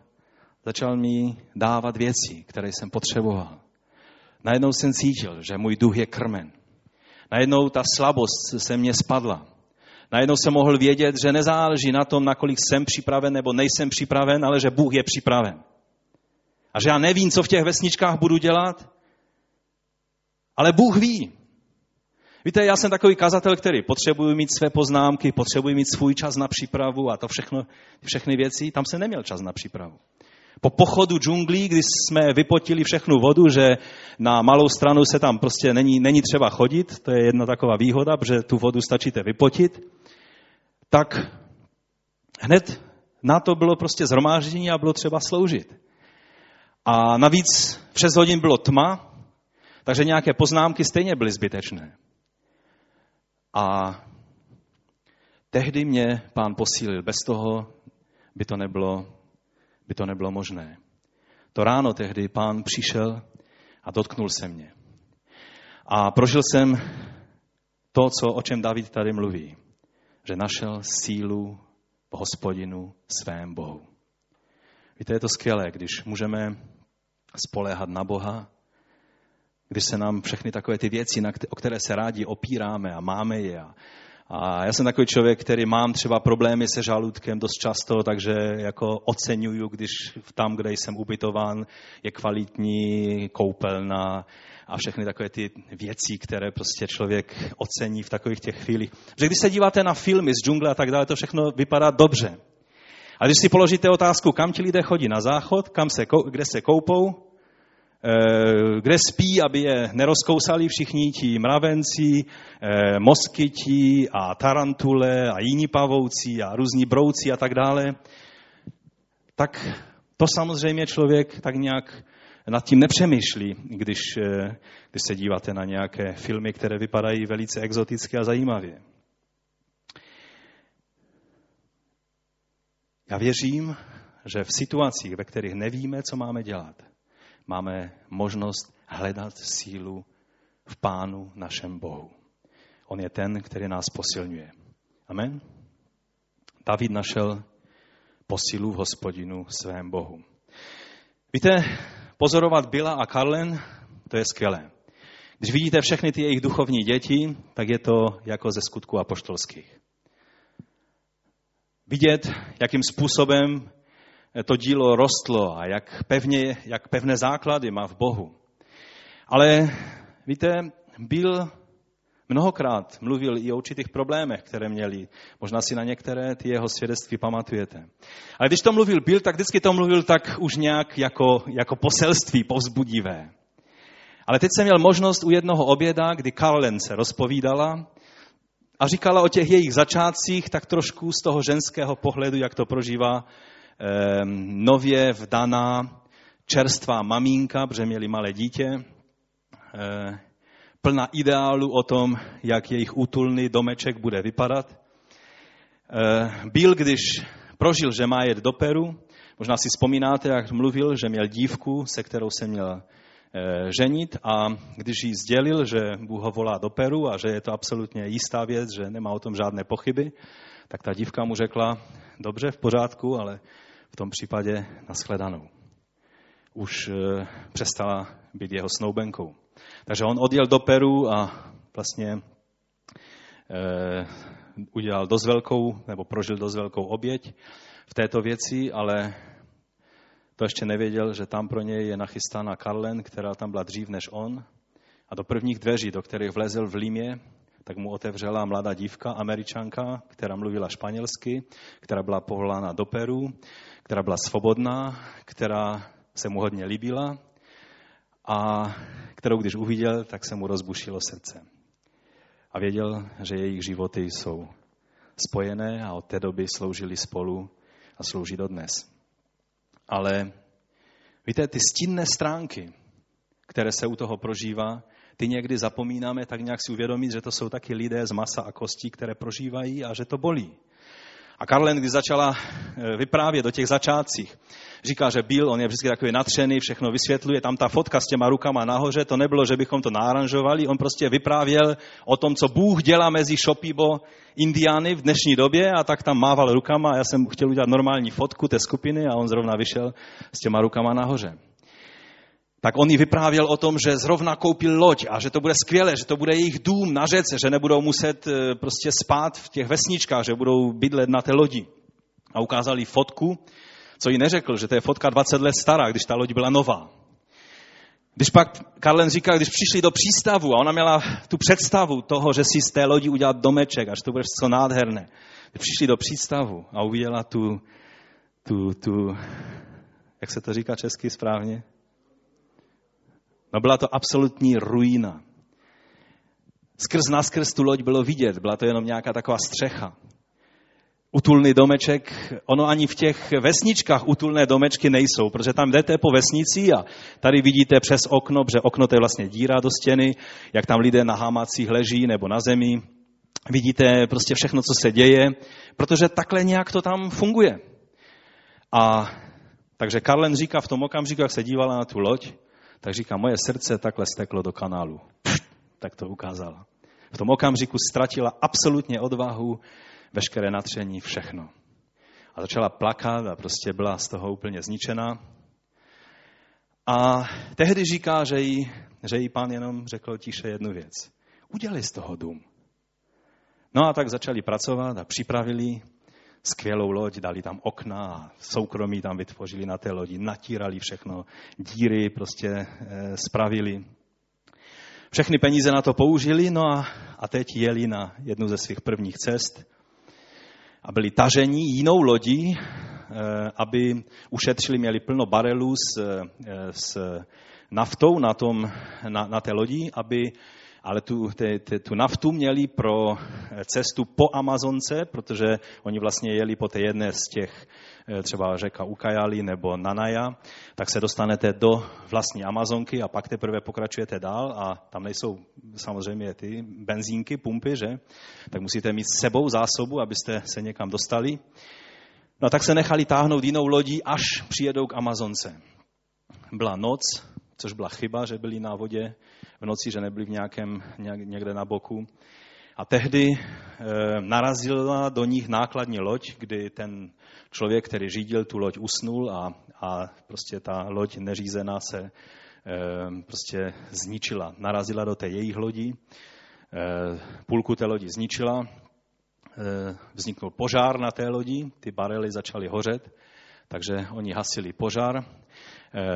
začal mi dávat věci, které jsem potřeboval. Najednou jsem cítil, že můj duch je krmen. Najednou ta slabost se mě spadla. Najednou jsem mohl vědět, že nezáleží na tom, nakolik jsem připraven nebo nejsem připraven, ale že Bůh je připraven. A že já nevím, co v těch vesničkách budu dělat, ale Bůh ví. Víte, já jsem takový kazatel, který potřebuje mít své poznámky, potřebuje mít svůj čas na přípravu a to všechno, všechny věci. Tam jsem neměl čas na přípravu. Po pochodu džunglí, kdy jsme vypotili všechnu vodu, že na malou stranu se tam prostě není, není třeba chodit, to je jedna taková výhoda, protože tu vodu stačíte vypotit, tak hned na to bylo prostě zhromáždění a bylo třeba sloužit. A navíc přes hodin bylo tma, takže nějaké poznámky stejně byly zbytečné. A tehdy mě pán posílil. Bez toho by to nebylo by to nebylo možné. To ráno tehdy pán přišel a dotknul se mě. A prožil jsem to, co, o čem David tady mluví. že našel sílu v hospodinu svém Bohu. Víte, je to skvělé, když můžeme spoléhat na Boha, když se nám všechny takové ty věci, o které se rádi opíráme a máme je. A já jsem takový člověk, který mám třeba problémy se žaludkem dost často, takže jako oceňuju, když tam, kde jsem ubytován, je kvalitní koupelna a všechny takové ty věci, které prostě člověk ocení v takových těch chvílích. Že když se díváte na filmy z džungle a tak dále, to všechno vypadá dobře. A když si položíte otázku, kam ti lidé chodí na záchod, kam se, kde se koupou, kde spí, aby je nerozkousali všichni ti mravenci, eh, moskyti a tarantule a jiní pavouci a různí brouci a tak dále, tak to samozřejmě člověk tak nějak nad tím nepřemýšlí, když, eh, když se díváte na nějaké filmy, které vypadají velice exoticky a zajímavě. Já věřím, že v situacích, ve kterých nevíme, co máme dělat, máme možnost hledat sílu v Pánu našem Bohu. On je ten, který nás posilňuje. Amen. David našel posilu v hospodinu svém Bohu. Víte, pozorovat Bila a Karlen, to je skvělé. Když vidíte všechny ty jejich duchovní děti, tak je to jako ze skutku apoštolských. Vidět, jakým způsobem to dílo rostlo a jak, pevně, jak pevné základy má v Bohu. Ale víte, byl mnohokrát mluvil i o určitých problémech, které měli. Možná si na některé ty jeho svědectví pamatujete. Ale když to mluvil byl, tak vždycky to mluvil tak už nějak jako, jako poselství povzbudivé. Ale teď jsem měl možnost u jednoho oběda, kdy Karlen se rozpovídala a říkala o těch jejich začátcích tak trošku z toho ženského pohledu, jak to prožívá nově vdaná čerstvá maminka, protože měli malé dítě, ehm, plná ideálu o tom, jak jejich útulný domeček bude vypadat. Ehm, byl, když prožil, že má jet do Peru, možná si vzpomínáte, jak mluvil, že měl dívku, se kterou se měl ženit a když jí sdělil, že Bůh ho volá do Peru a že je to absolutně jistá věc, že nemá o tom žádné pochyby, tak ta dívka mu řekla, dobře, v pořádku, ale v tom případě nashledanou. Už eh, přestala být jeho snoubenkou. Takže on odjel do Peru a vlastně eh, udělal dost velkou, nebo prožil dost velkou oběť v této věci, ale to ještě nevěděl, že tam pro něj je nachystána Karlen, která tam byla dřív než on. A do prvních dveří, do kterých vlezl v Límě, tak mu otevřela mladá dívka, američanka, která mluvila španělsky, která byla povolána do Peru, která byla svobodná, která se mu hodně líbila a kterou když uviděl, tak se mu rozbušilo srdce. A věděl, že jejich životy jsou spojené a od té doby sloužili spolu a slouží dodnes. Ale víte, ty stínné stránky, které se u toho prožívá, ty někdy zapomínáme tak nějak si uvědomit, že to jsou taky lidé z masa a kostí, které prožívají a že to bolí. A Karlen, když začala eh, vyprávět do těch začátcích, říká, že byl, on je vždycky takový natřený, všechno vysvětluje, tam ta fotka s těma rukama nahoře, to nebylo, že bychom to náranžovali, on prostě vyprávěl o tom, co Bůh dělá mezi Šopibo Indiány v dnešní době a tak tam mával rukama a já jsem chtěl udělat normální fotku té skupiny a on zrovna vyšel s těma rukama nahoře tak on jí vyprávěl o tom, že zrovna koupil loď a že to bude skvělé, že to bude jejich dům na řece, že nebudou muset eh, prostě spát v těch vesničkách, že budou bydlet na té lodi. A ukázal jí fotku, co jí neřekl, že to je fotka 20 let stará, když ta loď byla nová. Když pak Karlen říkal, když přišli do přístavu a ona měla tu představu toho, že si z té lodi udělat domeček, až to bude co nádherné. Když přišli do přístavu a uviděla tu, tu, tu, jak se to říká česky správně? No byla to absolutní ruína. Skrz naskrz tu loď bylo vidět, byla to jenom nějaká taková střecha. Utulný domeček, ono ani v těch vesničkách utulné domečky nejsou, protože tam jdete po vesnici a tady vidíte přes okno, protože okno to je vlastně díra do stěny, jak tam lidé na hámacích leží nebo na zemi. Vidíte prostě všechno, co se děje, protože takhle nějak to tam funguje. A takže Karlen říká v tom okamžiku, jak se dívala na tu loď, tak říká, moje srdce takhle steklo do kanálu. Pšt, tak to ukázala. V tom okamžiku ztratila absolutně odvahu veškeré natření, všechno. A začala plakat a prostě byla z toho úplně zničená. A tehdy říká, že jí, že jí pán jenom řekl tiše jednu věc. Udělej z toho dům. No a tak začali pracovat a připravili skvělou loď, dali tam okna a soukromí tam vytvořili na té lodi, natírali všechno, díry prostě e, spravili. Všechny peníze na to použili, no a, a teď jeli na jednu ze svých prvních cest a byli taženi jinou lodí, e, aby ušetřili, měli plno barelů s, e, s naftou na, tom, na, na té lodi, aby ale tu, te, te, tu naftu měli pro cestu po Amazonce, protože oni vlastně jeli po té jedné z těch, eh, třeba řeka Ukajali nebo Nanaja, tak se dostanete do vlastní Amazonky a pak teprve pokračujete dál a tam nejsou samozřejmě ty benzínky, pumpy, že? Tak musíte mít s sebou zásobu, abyste se někam dostali. No tak se nechali táhnout jinou lodí, až přijedou k Amazonce. Byla noc, což byla chyba, že byli na vodě v noci, že nebyli v nějakém, někde na boku. A tehdy e, narazila do nich nákladní loď, kdy ten člověk, který řídil tu loď, usnul a, a prostě ta loď neřízená se e, prostě zničila. Narazila do té jejich lodi, e, půlku té lodi zničila, vzniknul požár na té lodi, ty barely začaly hořet, takže oni hasili požár Eh,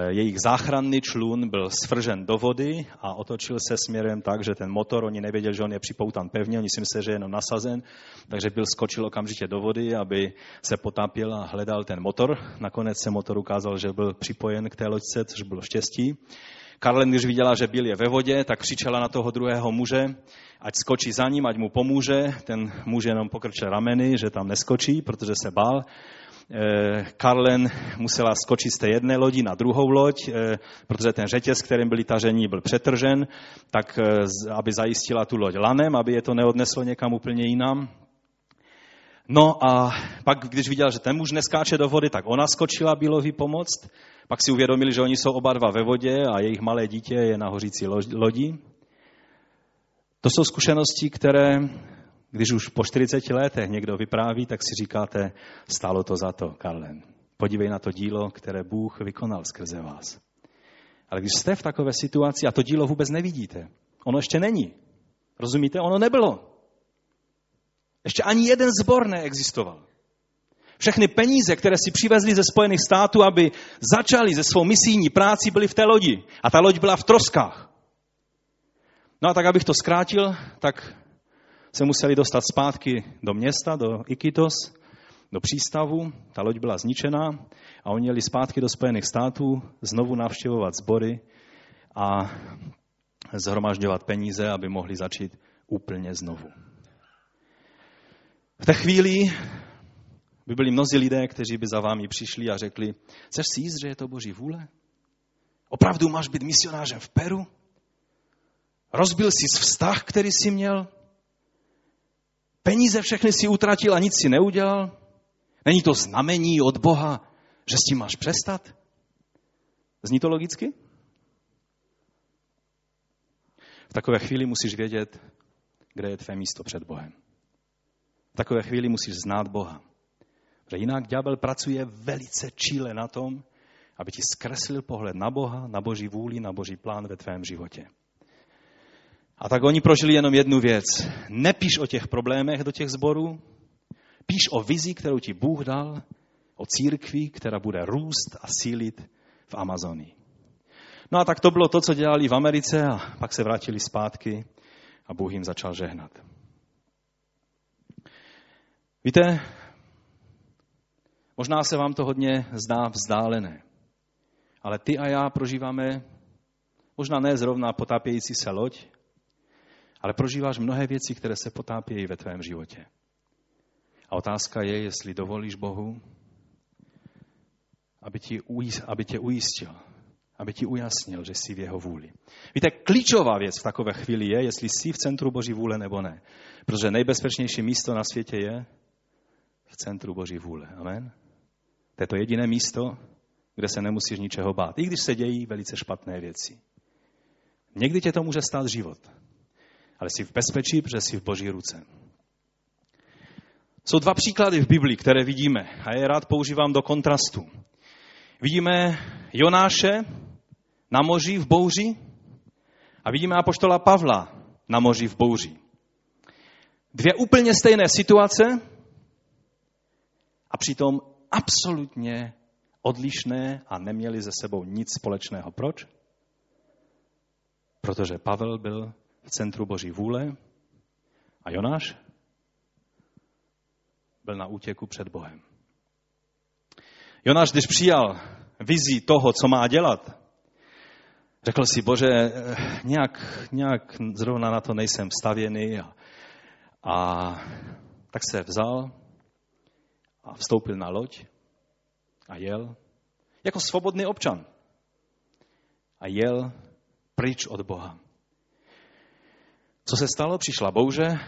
jejich záchranný člun byl svržen do vody a otočil se směrem tak, že ten motor, oni nevěděli, že on je připoutan pevně, oni si mysleli, že je jenom nasazen, takže byl skočil okamžitě do vody, aby se potápěl a hledal ten motor. Nakonec se motor ukázal, že byl připojen k té loďce, což bylo štěstí. Karlen, když viděla, že byl je ve vodě, tak křičela na toho druhého muže, ať skočí za ním, ať mu pomůže. Ten muž jenom pokrčil rameny, že tam neskočí, protože se bál. Eh, Karlen musela skočit z té jedné lodi na druhou loď, eh, protože ten řetěz, kterým byli tažení, byl přetržen, tak eh, aby zajistila tu loď lanem, aby je to neodneslo někam úplně jinam. No a pak, když viděla, že ten muž neskáče do vody, tak ona skočila Bílovi pomoct. Pak si uvědomili, že oni jsou oba dva ve vodě a jejich malé dítě je na hořící lodi. To jsou zkušenosti, které když už po 40 letech někdo vypráví, tak si říkáte, stálo to za to, Karlen. Podívej na to dílo, které Bůh vykonal skrze vás. Ale když jste v takové situaci a to dílo vůbec nevidíte, ono ještě není. Rozumíte? Ono nebylo. Ještě ani jeden zbor neexistoval. Všechny peníze, které si přivezli ze Spojených států, aby začali ze svou misijní práci, byly v té lodi. A ta loď byla v troskách. No a tak, abych to zkrátil, tak se museli dostat zpátky do města, do Iquitos, do přístavu. Ta loď byla zničená a oni jeli zpátky do Spojených států znovu navštěvovat sbory a zhromažďovat peníze, aby mohli začít úplně znovu. V té chvíli by byli mnozí lidé, kteří by za vámi přišli a řekli, chceš si jíst, že je to boží vůle? Opravdu máš být misionářem v Peru? Rozbil jsi vztah, který jsi měl? Peníze všechny si utratil a nic si neudělal? Není to znamení od Boha, že s tím máš přestat? Zní to logicky? V takové chvíli musíš vědět, kde je tvé místo před Bohem. V takové chvíli musíš znát Boha. Že jinak ďábel pracuje velice číle na tom, aby ti zkreslil pohled na Boha, na Boží vůli, na Boží plán ve tvém životě. A tak oni prožili jenom jednu věc. Nepíš o těch problémech do těch zborů, píš o vizi, kterou ti Bůh dal, o církvi, která bude růst a sílit v Amazonii. No a tak to bylo to, co dělali v Americe a pak se vrátili zpátky a Bůh jim začal žehnat. Víte, možná se vám to hodně zdá vzdálené, ale ty a já prožíváme možná ne zrovna potápějící se loď, ale prožíváš mnohé věci, které se potápějí ve tvém životě. A otázka je, jestli dovolíš Bohu, aby, ti, aby tě ujistil, aby ti ujasnil, že jsi v jeho vůli. Víte, klíčová věc v takové chvíli je, jestli jsi v centru Boží vůle nebo ne. Protože nejbezpečnější místo na světě je v centru Boží vůle. Amen? To je to jediné místo, kde se nemusíš ničeho bát, i když se dějí velice špatné věci. Někdy tě to může stát život ale jsi v bezpečí, protože jsi v boží ruce. Jsou dva příklady v Biblii, které vidíme a je rád používám do kontrastu. Vidíme Jonáše na moři v bouři a vidíme apoštola Pavla na moři v bouři. Dvě úplně stejné situace a přitom absolutně odlišné a neměli ze sebou nic společného. Proč? Protože Pavel byl v centru Boží vůle a Jonáš byl na útěku před Bohem. Jonáš, když přijal vizí toho, co má dělat, řekl si, bože, nějak, nějak zrovna na to nejsem stavěný a, a tak se vzal a vstoupil na loď a jel jako svobodný občan. A jel pryč od Boha. Co se stalo? Přišla bouře,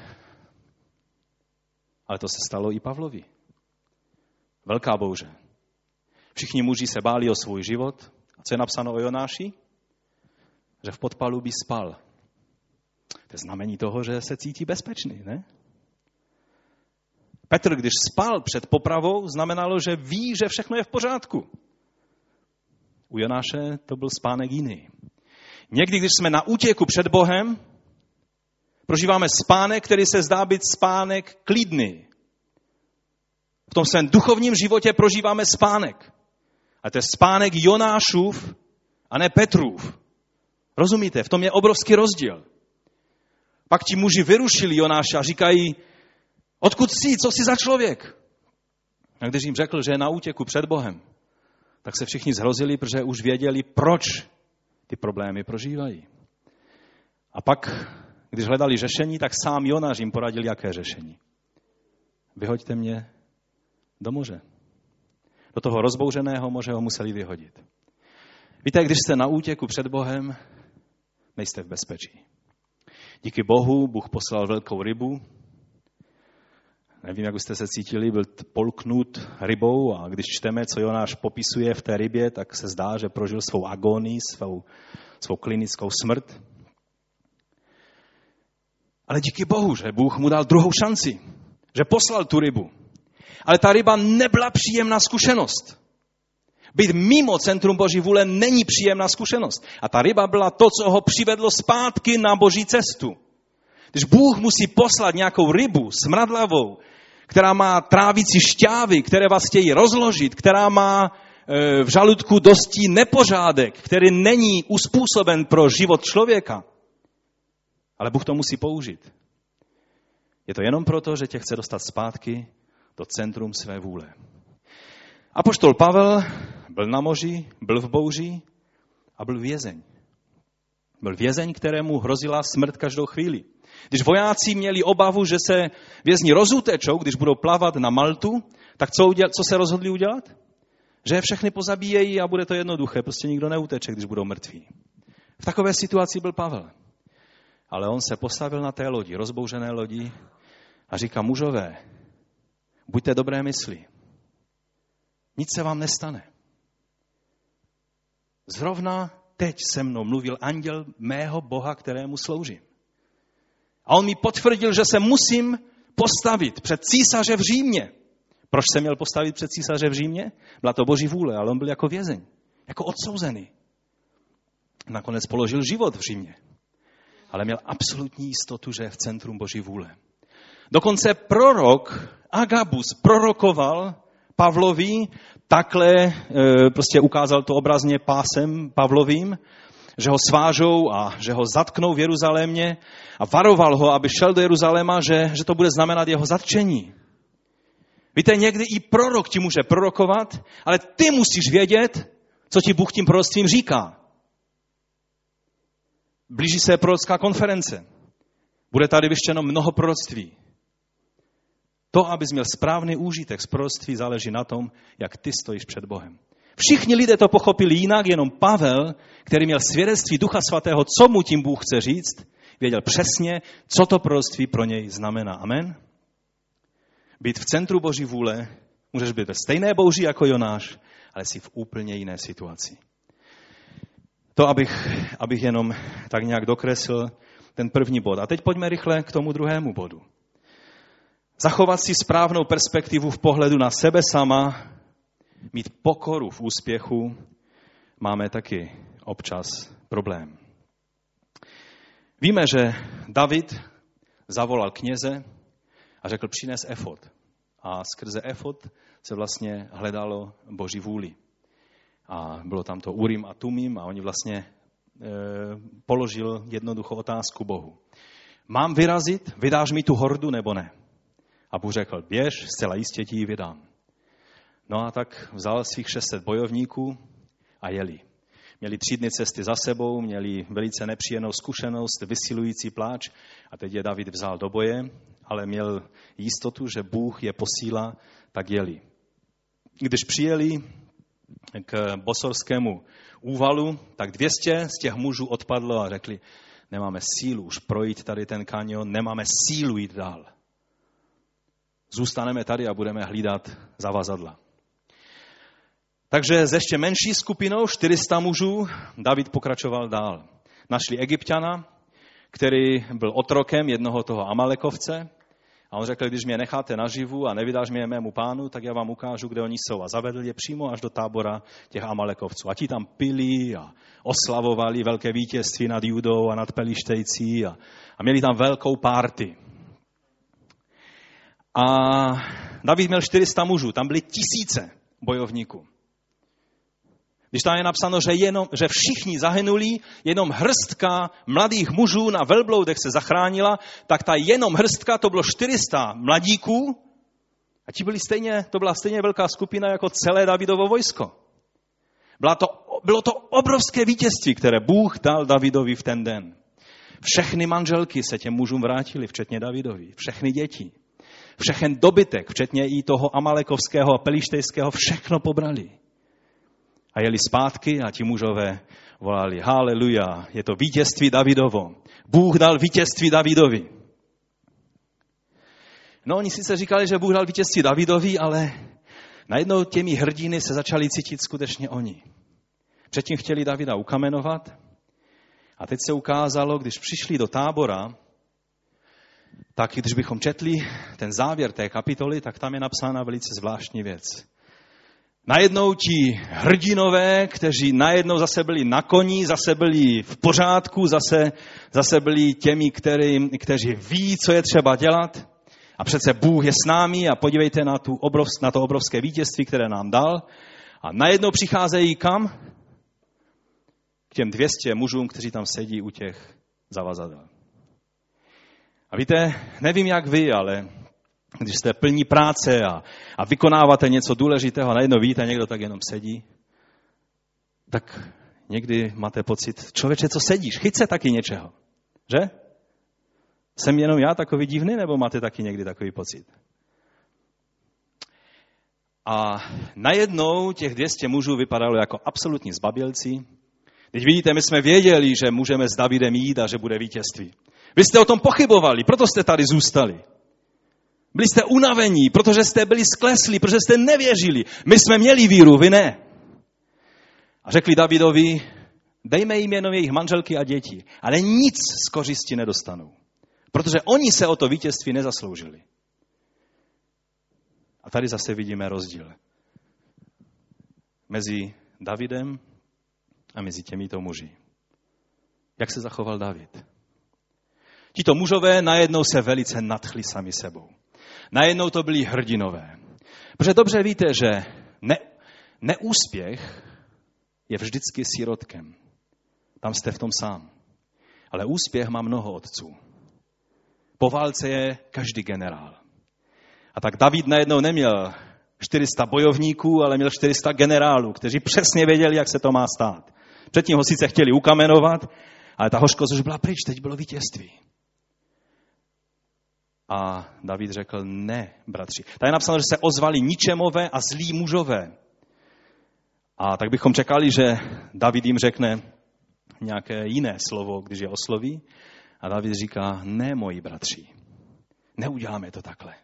ale to se stalo i Pavlovi. Velká bouře. Všichni muži se báli o svůj život. A co je napsáno o Jonáši? Že v podpalu by spal. To je znamení toho, že se cítí bezpečný, ne? Petr, když spal před popravou, znamenalo, že ví, že všechno je v pořádku. U Jonáše to byl spánek jiný. Někdy, když jsme na útěku před Bohem, prožíváme spánek, který se zdá být spánek klidný. V tom svém duchovním životě prožíváme spánek. A to je spánek Jonášův a ne Petrův. Rozumíte? V tom je obrovský rozdíl. Pak ti muži vyrušili Jonáša a říkají, odkud jsi, co jsi za člověk? A když jim řekl, že je na útěku před Bohem, tak se všichni zhrozili, protože už věděli, proč ty problémy prožívají. A pak, když hledali řešení, tak sám Jonáš jim poradil, jaké řešení. Vyhoďte mě do moře. Do toho rozbouřeného moře ho museli vyhodit. Víte, když jste na útěku před Bohem, nejste v bezpečí. Díky Bohu Bůh poslal velkou rybu, Nevím, jak jste se cítili, byl polknut rybou a když čteme, co Jonáš popisuje v té rybě, tak se zdá, že prožil svou agonii, svou, svou klinickou smrt. Ale díky Bohu, že Bůh mu dal druhou šanci, že poslal tu rybu. Ale ta ryba nebyla příjemná zkušenost. Být mimo centrum Boží vůle není příjemná zkušenost. A ta ryba byla to, co ho přivedlo zpátky na Boží cestu. Když Bůh musí poslat nějakou rybu smradlavou, která má trávicí šťávy, které vás chtějí rozložit, která má e, v žaludku dosti nepořádek, který není uspůsoben pro život člověka. Ale Bůh to musí použít. Je to jenom proto, že tě chce dostat zpátky do centrum své vůle. A poštol Pavel byl na moři, byl v bouři a byl vězeň. Byl vězeň, kterému hrozila smrt každou chvíli. Když vojáci měli obavu, že se vězni rozutečou, když budou plavat na Maltu, tak co, uděl, co se rozhodli udělat? Že je všechny pozabíjejí a bude to jednoduché, prostě nikdo neuteče, když budou mrtví. V takové situaci byl Pavel. Ale on se postavil na té lodi, rozbouřené lodi a říká, mužové, buďte dobré mysli. Nic se vám nestane. Zrovna teď se mnou mluvil anděl mého Boha, kterému sloužím. A on mi potvrdil, že se musím postavit před císaře v Římě. Proč se měl postavit před císaře v Římě? Byla to boží vůle, ale on byl jako vězeň, jako odsouzený. Nakonec položil život v Římě. Ale měl absolutní jistotu, že je v centrum boží vůle. Dokonce prorok Agabus prorokoval Pavlovi, takhle e, prostě ukázal to obrazně pásem Pavlovým, že ho svážou a že ho zatknou v Jeruzalémě a varoval ho, aby šel do Jeruzaléma, že, že to bude znamenat jeho zatčení. Víte, někdy i prorok ti může prorokovat, ale ty musíš vědět, co ti Bůh tím proroctvím říká. Blíží se prorocká konference. Bude tady vyštěno mnoho proroctví. To, abys měl správný úžitek z proroctví, záleží na tom, jak ty stojíš před Bohem. Všichni lidé to pochopili jinak, jenom Pavel, který měl svědectví Ducha Svatého, co mu tím Bůh chce říct, věděl přesně, co to proroctví pro něj znamená. Amen? Být v centru Boží vůle, můžeš být ve stejné bouři jako Jonáš, ale jsi v úplně jiné situaci. To, abych, abych jenom tak nějak dokreslil ten první bod. A teď pojďme rychle k tomu druhému bodu. Zachovat si správnou perspektivu v pohledu na sebe sama, mít pokoru v úspěchu, máme taky občas problém. Víme, že David zavolal kněze a řekl, přines efod. A skrze efod se vlastně hledalo boží vůli. A bylo tam to Urim a Tumim a oni vlastně e, položil jednoduchou otázku Bohu. Mám vyrazit, vydáš mi tu hordu nebo ne? A Bůh řekl, běž, zcela jistě ti ji vydám. No a tak vzal svých 600 bojovníků a jeli. Měli tři dny cesty za sebou, měli velice nepříjemnou zkušenost, vysilující pláč a teď je David vzal do boje, ale měl jistotu, že Bůh je posílá, tak jeli. Když přijeli k bosorskému úvalu, tak 200 z těch mužů odpadlo a řekli, nemáme sílu už projít tady ten kanion, nemáme sílu jít dál. Zůstaneme tady a budeme hlídat zavazadla. Takže ze ještě menší skupinou, 400 mužů, David pokračoval dál. Našli egyptiana, který byl otrokem jednoho toho Amalekovce a on řekl, když mě necháte naživu a nevydáš mě mému pánu, tak já vám ukážu, kde oni jsou. A zavedl je přímo až do tábora těch Amalekovců. A ti tam pili a oslavovali velké vítězství nad Judou a nad Pelištejcí a, a měli tam velkou párty. A David měl 400 mužů, tam byly tisíce bojovníků. Když tam je napsáno, že, jenom, že všichni zahynuli, jenom hrstka mladých mužů na velbloudech se zachránila, tak ta jenom hrstka, to bylo 400 mladíků, a ti byli stejně, to byla stejně velká skupina jako celé Davidovo vojsko. Byla to, bylo to obrovské vítězství, které Bůh dal Davidovi v ten den. Všechny manželky se těm mužům vrátili, včetně Davidovi. Všechny děti. Všechen dobytek, včetně i toho amalekovského a pelištejského, všechno pobrali. A jeli zpátky a ti mužové volali, haleluja, je to vítězství Davidovo. Bůh dal vítězství Davidovi. No oni sice říkali, že Bůh dal vítězství Davidovi, ale najednou těmi hrdiny se začali cítit skutečně oni. Předtím chtěli Davida ukamenovat a teď se ukázalo, když přišli do tábora, tak když bychom četli ten závěr té kapitoly, tak tam je napsána velice zvláštní věc. Najednou ti hrdinové, kteří najednou zase byli na koni, zase byli v pořádku, zase, zase byli těmi, který, kteří ví, co je třeba dělat. A přece Bůh je s námi a podívejte na, tu obrov, na to obrovské vítězství, které nám dal. A najednou přicházejí kam? K těm 200 mužům, kteří tam sedí u těch zavazadel. A víte, nevím jak vy, ale když jste plní práce a, a vykonáváte něco důležitého a najednou víte, někdo tak jenom sedí, tak někdy máte pocit, člověče, co sedíš, chyť se taky něčeho. Že? Jsem jenom já takový divný, nebo máte taky někdy takový pocit? A najednou těch 200 mužů vypadalo jako absolutní zbabělci. Teď vidíte, my jsme věděli, že můžeme s Davidem jít a že bude vítězství. Vy jste o tom pochybovali, proto jste tady zůstali. Byli jste unavení, protože jste byli skleslí, protože jste nevěřili. My jsme měli víru, vy ne. A řekli Davidovi, dejme jim jenom jejich manželky a děti, ale nic z kořisti nedostanou. Protože oni se o to vítězství nezasloužili. A tady zase vidíme rozdíl mezi Davidem a mezi těmito muži. Jak se zachoval David? Tito mužové najednou se velice nadchli sami sebou. Najednou to byli hrdinové. Protože dobře víte, že ne, neúspěch je vždycky sirotkem. Tam jste v tom sám. Ale úspěch má mnoho otců. Po válce je každý generál. A tak David najednou neměl 400 bojovníků, ale měl 400 generálů, kteří přesně věděli, jak se to má stát. Předtím ho sice chtěli ukamenovat, ale ta hořkost už byla pryč, teď bylo vítězství. A David řekl, ne, bratři. Tady je napsáno, že se ozvali ničemové a zlí mužové. A tak bychom čekali, že David jim řekne nějaké jiné slovo, když je osloví. A David říká, ne, moji bratři, neuděláme to takhle.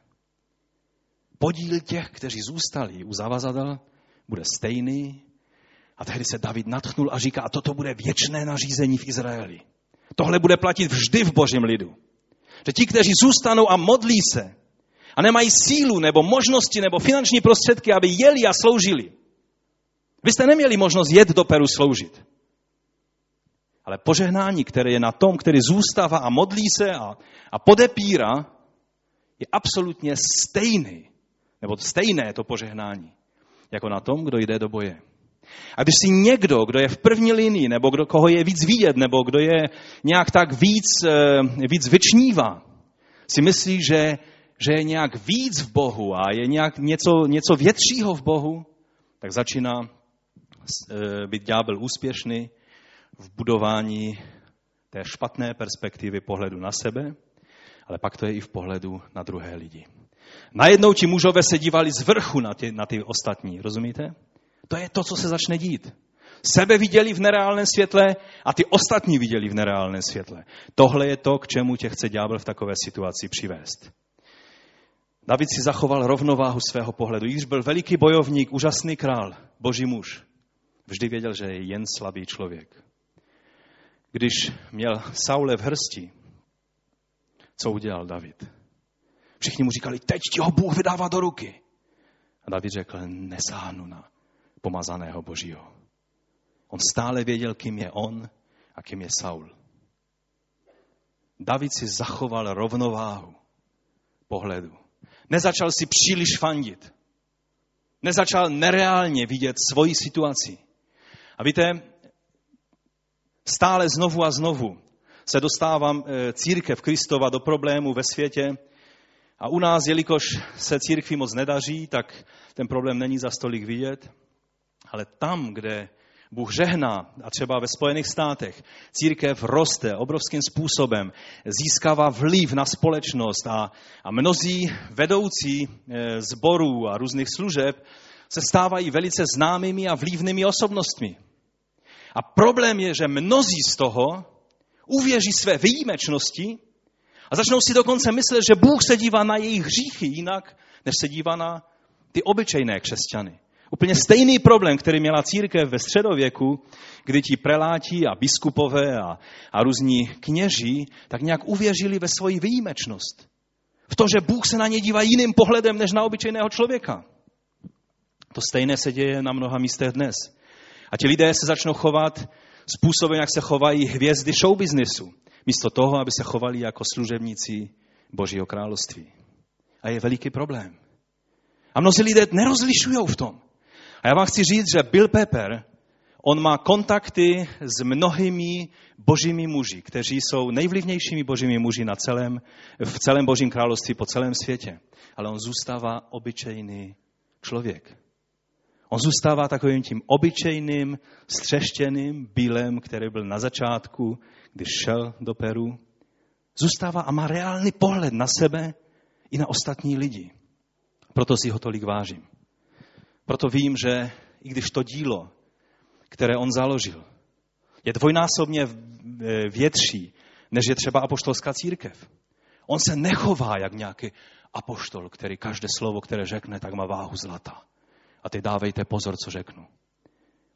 Podíl těch, kteří zůstali u zavazadel, bude stejný. A tehdy se David natchnul a říká, a toto bude věčné nařízení v Izraeli. Tohle bude platit vždy v božím lidu. Že ti, kteří zůstanou a modlí se A nemají sílu nebo možnosti nebo finanční prostředky, aby jeli a sloužili. Vy jste neměli možnost jet do Peru sloužit. Ale požehnání, které je na tom, který zůstává a modlí se a, a podepírá, je absolutně stejný. Nebo stejné to požehnání, jako na tom, kdo jde do boje. A když si někdo, kdo je v první linii, nebo kdo, koho je víc vidět, nebo kdo je nějak tak víc, eh, víc vyčnívá, si myslí, že, že je nějak víc v Bohu a je nějak něco, něco většího v Bohu, tak začíná eh, být ďábel úspěšný v budování té špatné perspektivy pohledu na sebe, ale pak to je i v pohledu na druhé lidi. Najednou ti mužové se dívali z vrchu na ty, na ty ostatní, rozumíte? To je to, co se začne dít. Sebe viděli v nereálném světle a ty ostatní viděli v nereálném světle. Tohle je to, k čemu tě chce ďábel v takové situaci přivést. David si zachoval rovnováhu svého pohledu. Když byl veliký bojovník, úžasný král, boží muž, vždy věděl, že je jen slabý člověk. Když měl Saule v hrsti, co udělal David? Všichni mu říkali, teď ti ho Bůh vydává do ruky. A David řekl, nesáhnu na pomazaného Božího. On stále věděl, kým je on a kým je Saul. David si zachoval rovnováhu pohledu. Nezačal si příliš fandit. Nezačal nereálně vidět svoji situaci. A víte, stále znovu a znovu se dostávám eh, církev Kristova do problému ve světě. A u nás, jelikož se církvi moc nedaří, tak ten problém není za stolik vidět. Ale tam, kde Bůh žehná, a třeba ve Spojených státech, církev roste obrovským způsobem, získává vliv na společnost a, a mnozí vedoucí zborů eh, a různých služeb se stávají velice známými a vlivnými osobnostmi. A problém je, že mnozí z toho uvěří své výjimečnosti a začnou si dokonce myslet, že Bůh se dívá na jejich hříchy jinak, než se dívá na ty obyčejné křesťany. Úplně stejný problém, který měla církev ve středověku, kdy ti preláti a biskupové a, a různí kněží tak nějak uvěřili ve svoji výjimečnost. V to, že Bůh se na ně dívá jiným pohledem než na obyčejného člověka. To stejné se děje na mnoha místech dnes. A ti lidé se začnou chovat způsobem, jak se chovají hvězdy showbiznesu, místo toho, aby se chovali jako služebníci Božího království. A je veliký problém. A mnozí lidé nerozlišují v tom. A já vám chci říct, že Bill Pepper, on má kontakty s mnohými božími muži, kteří jsou nejvlivnějšími božími muži na celém, v celém božím království po celém světě. Ale on zůstává obyčejný člověk. On zůstává takovým tím obyčejným, střeštěným bílem, který byl na začátku, když šel do Peru. Zůstává a má reálný pohled na sebe i na ostatní lidi. Proto si ho tolik vážím. Proto vím, že i když to dílo, které on založil, je dvojnásobně větší, než je třeba apoštolská církev. On se nechová jak nějaký apoštol, který každé slovo, které řekne, tak má váhu zlata. A teď dávejte pozor, co řeknu.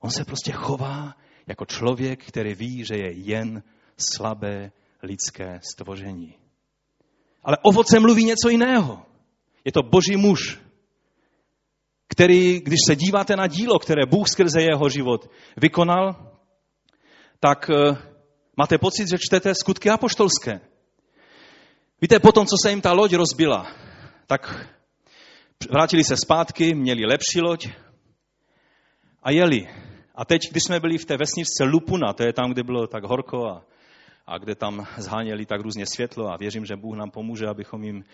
On se prostě chová jako člověk, který ví, že je jen slabé lidské stvoření. Ale ovoce mluví něco jiného. Je to boží muž, který, když se díváte na dílo, které Bůh skrze jeho život vykonal, tak eh, máte pocit, že čtete skutky apoštolské. Víte, potom, co se jim ta loď rozbila, tak vrátili se zpátky, měli lepší loď a jeli. A teď, když jsme byli v té vesničce Lupuna, to je tam, kde bylo tak horko a, a kde tam zháněli tak různě světlo a věřím, že Bůh nám pomůže, abychom jim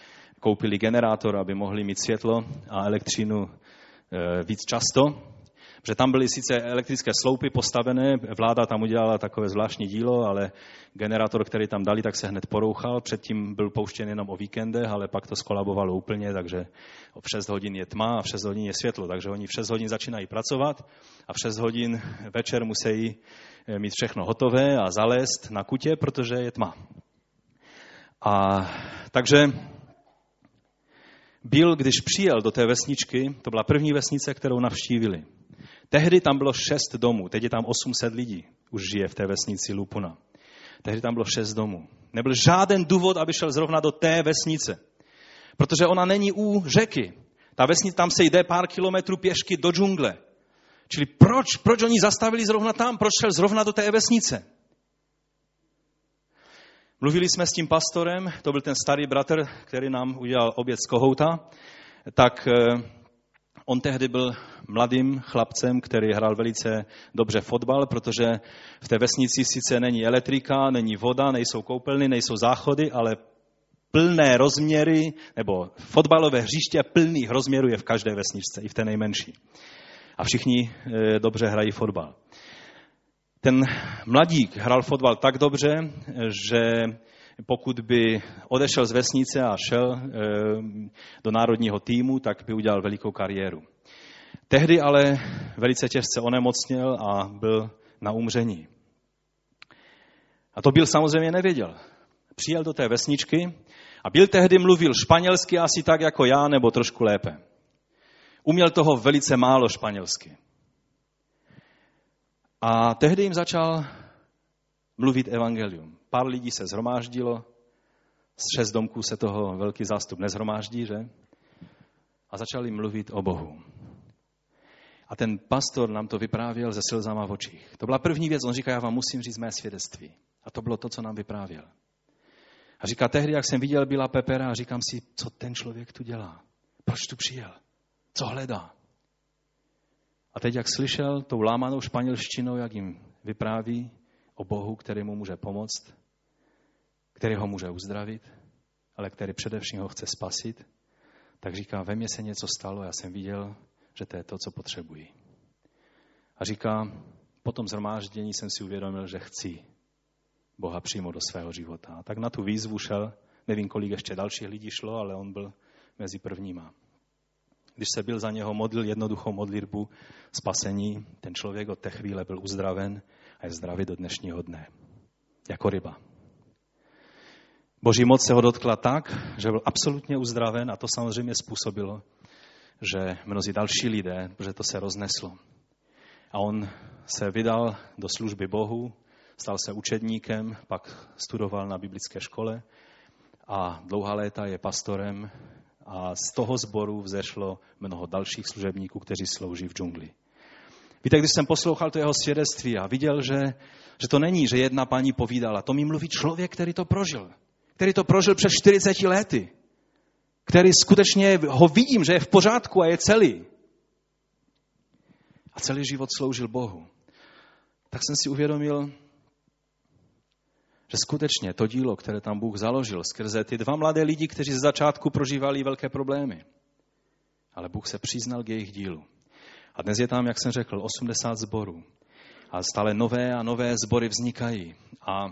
koupili generátor, aby mohli mít světlo a elektřinu víc často, že tam byly sice elektrické sloupy postavené, vláda tam udělala takové zvláštní dílo, ale generátor, který tam dali, tak se hned porouchal. Předtím byl pouštěn jenom o víkendech, ale pak to skolabovalo úplně, takže o 6 hodin je tma a v 6 hodin je světlo. Takže oni v 6 hodin začínají pracovat a v 6 hodin večer musí eh, mít všechno hotové a zalézt na kutě, protože je tma. A takže byl, když přijel do té vesničky, to byla první vesnice, kterou navštívili. Tehdy tam bylo šest domů, teď je tam 800 lidí, už žije v té vesnici Lupuna. Tehdy tam bylo šest domů. Nebyl žádný důvod, aby šel zrovna do té vesnice. Protože ona není u řeky. Ta vesnice, tam se jde pár kilometrů pěšky do džungle. Čili proč, proč oni zastavili zrovna tam? Proč šel zrovna do té vesnice? Mluvili jsme s tím pastorem, to byl ten starý bratr, který nám udělal oběd z kohouta, tak eh, on tehdy byl mladým chlapcem, který hrál velice dobře fotbal, protože v té vesnici sice není elektrika, není voda, nejsou koupelny, nejsou záchody, ale plné rozměry, nebo fotbalové hřiště plných rozměrů je v každé vesničce, i v té nejmenší. A všichni eh, dobře hrají fotbal. Ten mladík hrál fotbal tak dobře, že pokud by odešel z vesnice a šel eh, do národního týmu, tak by udělal velikou kariéru. Tehdy ale velice těžce onemocněl a byl na umření. A to byl samozřejmě nevěděl. Přijel do té vesničky a byl tehdy mluvil španělsky asi tak jako já, nebo trošku lépe. Uměl toho velice málo španělsky. A tehdy jim začal mluvit evangelium. Pár lidí se zhromáždilo, z šest domků se toho velký zástup nezhromáždí, že? A začali mluvit o Bohu. A ten pastor nám to vyprávěl ze slzama v očích. To byla první věc. On říká, já vám musím říct mé svědectví. A to bylo to, co nám vyprávěl. A říká, tehdy, jak jsem viděl Byla Pepera, a říkám si, co ten člověk tu dělá? Proč tu přijel? Co hledá? A teď, jak slyšel tou lámanou španělštinou, jak jim vypráví o Bohu, který mu může pomoct, který ho může uzdravit, ale který především ho chce spasit, tak říká, ve mně se něco stalo, já jsem viděl, že to je to, co potřebují. A říká, po tom zhromáždění jsem si uvědomil, že chci Boha přímo do svého života. A tak na tu výzvu šel, nevím, kolik ještě dalších lidí šlo, ale on byl mezi prvníma. Když se byl za něho modlil jednoduchou modlitbu spasení, ten člověk od té chvíle byl uzdraven a je zdravý do dnešního dne. Jako ryba. Boží moc se ho dotkla tak, že byl absolutně uzdraven a to samozřejmě způsobilo, že mnozí další lidé, protože to se rozneslo. A on se vydal do služby Bohu, stal se učedníkem, pak studoval na biblické škole a dlouhá léta je pastorem a z toho sboru vzešlo mnoho dalších služebníků, kteří slouží v džungli. Víte, když jsem poslouchal to jeho svědectví a viděl, že, že to není, že jedna paní povídala, to mi mluví člověk, který to prožil. Který to prožil před 40 lety. Který skutečně ho vidím, že je v pořádku a je celý. A celý život sloužil Bohu. Tak jsem si uvědomil, že skutečně to dílo, které tam Bůh založil skrze ty dva mladé lidi, kteří z začátku prožívali velké problémy, ale Bůh se přiznal k jejich dílu. A dnes je tam, jak jsem řekl, 80 zborů. A stále nové a nové sbory vznikají. A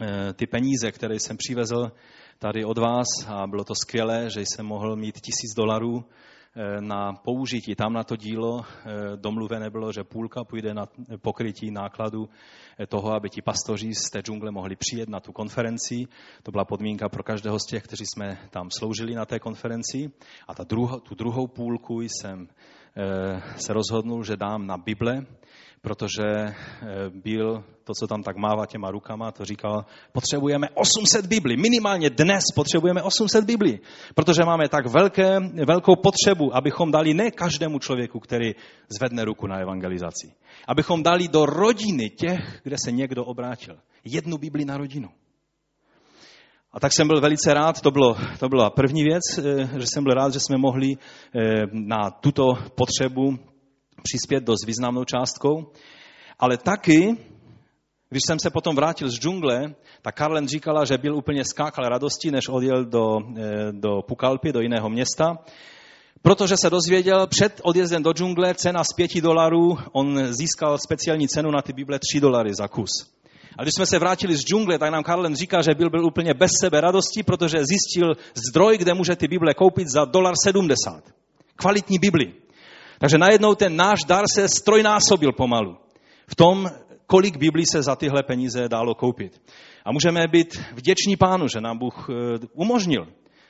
e, ty peníze, které jsem přivezl tady od vás, a bylo to skvělé, že jsem mohl mít tisíc dolarů na použití tam na to dílo. E, domluvené bylo, že půlka půjde na pokrytí nákladu toho, aby ti pastoři z té džungle mohli přijet na tu konferenci. To byla podmínka pro každého z těch, kteří jsme tam sloužili na té konferenci. A ta druho, tu druhou půlku jsem Eh, se rozhodnul, že dám na Bible, protože eh, byl to, co tam tak mává těma rukama, to říkal, potřebujeme 800 Biblí, minimálně dnes potřebujeme 800 Biblí, protože máme tak velké, velkou potřebu, abychom dali ne každému člověku, který zvedne ruku na evangelizaci, abychom dali do rodiny těch, kde se někdo obrátil. Jednu Bibli na rodinu. A tak jsem byl velice rád, to, bylo, to byla první věc, eh, že jsem byl rád, že jsme mohli eh, na tuto potřebu přispět dost významnou částkou. Ale taky, když jsem se potom vrátil z džungle, tak Karlen říkala, že byl úplně skákal radosti, než odjel do, eh, do Pukalpy, do jiného města, protože se dozvěděl před odjezdem do džungle cena z pěti dolarů, on získal speciální cenu na ty Bible 3 dolary za kus. A když jsme se vrátili z džungle, tak nám Karlen říká, že byl, byl úplně bez sebe radosti, protože zjistil zdroj, kde může ty Bible koupit za dolar 70. Kvalitní Bibli. Takže najednou ten náš dar se strojnásobil pomalu. V tom, kolik Biblí se za tyhle peníze dalo koupit. A můžeme být vděční pánu, že nám Bůh eh, umožnil.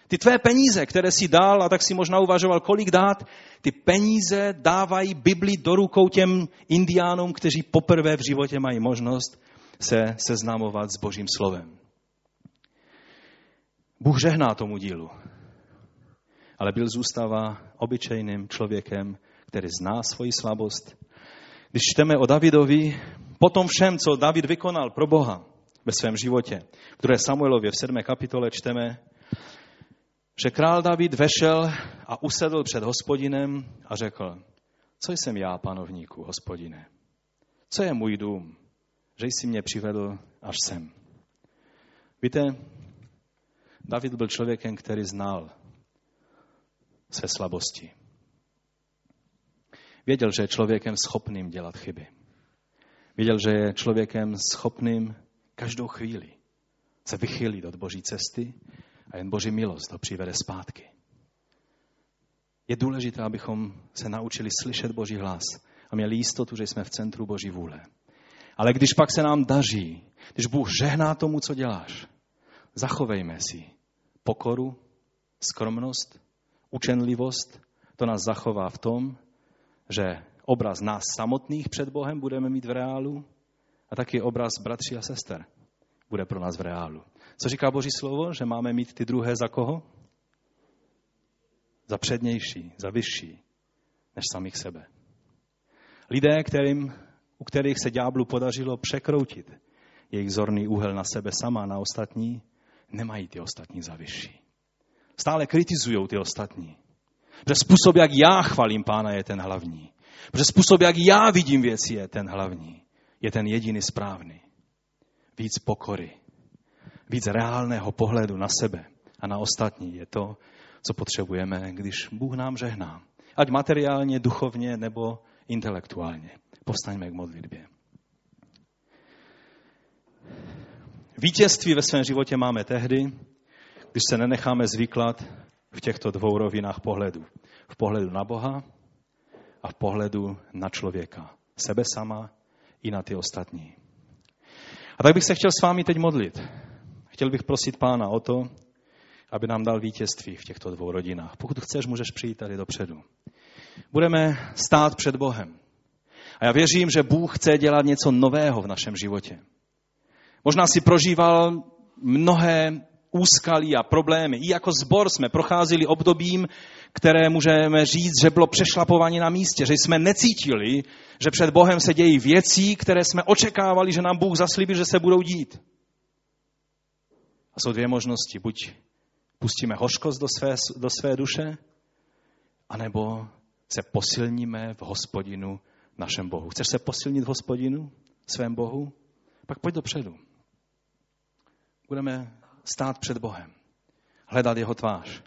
Ty tvé peníze, které si dal, a tak si možná uvažoval, kolik dát, ty peníze dávají Bibli do rukou těm indiánům, kteří poprvé v životě mají možnost se seznamovat s Božím slovem. Bůh žehná tomu dílu. ale byl zůstává obyčejným člověkem, který zná svoji slabost. Když čteme o Davidovi, po tom všem, co David vykonal pro Boha ve svém životě, v 2. Samuelově v 7. kapitole čteme, že král David vešel a usedl před hospodinem a řekl, co jsem já, panovníku, hospodine? Co je můj dům, že jsi mě přivedl až sem? Víte, David byl člověkem, který znal své slabosti. Věděl, že je člověkem schopným dělat chyby. Věděl, že je člověkem schopným každou chvíli se vychylit od boží cesty a jen boží milost ho přivede zpátky. Je důležité, abychom se naučili slyšet boží hlas a měli jistotu, že jsme v centru boží vůle. Ale když pak se nám daří, když Bůh žehná tomu, co děláš, zachovejme si pokoru, skromnost, učenlivost. To nás zachová v tom, že obraz nás samotných před Bohem budeme mít v reálu a taky obraz bratří a sester bude pro nás v reálu. Co říká Boží slovo? Že máme mít ty druhé za koho? Za přednější, za vyšší, než samých sebe. Lidé, kterým, u kterých se ďáblu podařilo překroutit jejich zorný úhel na sebe sama, na ostatní, nemají ty ostatní za vyšší. Stále kritizují ty ostatní. Protože způsob, jak já chvalím pána, je ten hlavní. Protože způsob, jak já vidím věci, je ten hlavní. Je ten jediný správný. Víc pokory. Víc reálného pohledu na sebe a na ostatní je to, co potřebujeme, když Bůh nám žehná. Ať materiálně, duchovně nebo intelektuálně. Postaňme k modlitbě. Vítězství ve svém životě máme tehdy, když se nenecháme zvyklat v těchto dvou rovinách pohledu. V pohledu na Boha a v pohledu na člověka. Sebe sama i na ty ostatní. A tak bych se chtěl s vámi teď modlit. Chtěl bych prosit Pána o to, aby nám dal vítězství v těchto dvou rodinách. Pokud chceš, můžeš přijít tady dopředu. Budeme stát před Bohem. A já věřím, že Bůh chce dělat něco nového v našem životě. Možná si prožíval mnohé úskalí a problémy. I jako zbor jsme procházeli obdobím, které můžeme říct, že bylo přešlapování na místě, že jsme necítili, že před Bohem se dějí věcí, které jsme očekávali, že nám Bůh zaslíbil, že se budou dít. A jsou dvě možnosti. Buď pustíme hořkost do své, do své duše, anebo se posilníme v hospodinu našem Bohu. Chceš se posilnit v hospodinu, svém Bohu? Pak pojď dopředu. Budeme stát před Bohem, hledat jeho tvář.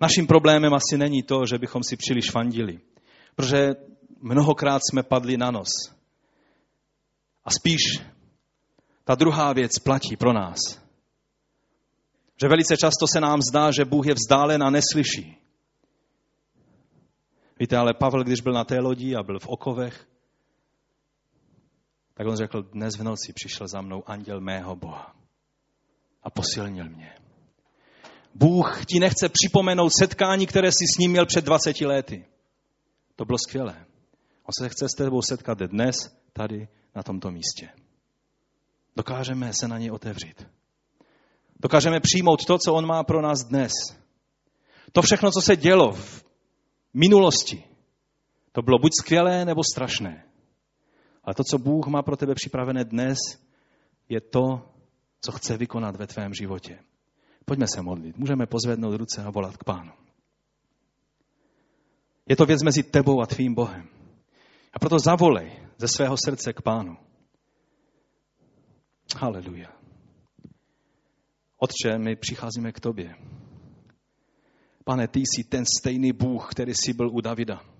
Naším problémem asi není to, že bychom si příliš fandili, protože mnohokrát jsme padli na nos. A spíš ta druhá věc platí pro nás. Že velice často se nám zdá, že Bůh je vzdálen a neslyší. Víte, ale Pavel, když byl na té lodi a byl v okovech, tak on řekl, dnes v noci přišel za mnou anděl mého Boha a posilnil mě. Bůh ti nechce připomenout setkání, které jsi s ním měl před 20 lety. To bylo skvělé. On se chce s tebou setkat dnes, tady, na tomto místě. Dokážeme se na něj otevřít. Dokážeme přijmout to, co on má pro nás dnes. To všechno, co se dělo v minulosti, to bylo buď skvělé nebo strašné. Ale to, co Bůh má pro tebe připravené dnes, je to, co chce vykonat ve tvém životě. Pojďme se modlit. Můžeme pozvednout ruce a volat k Pánu. Je to věc mezi tebou a tvým Bohem. A proto zavolej ze svého srdce k Pánu. Haleluja. Otče, my přicházíme k tobě. Pane, ty jsi ten stejný Bůh, který jsi byl u Davida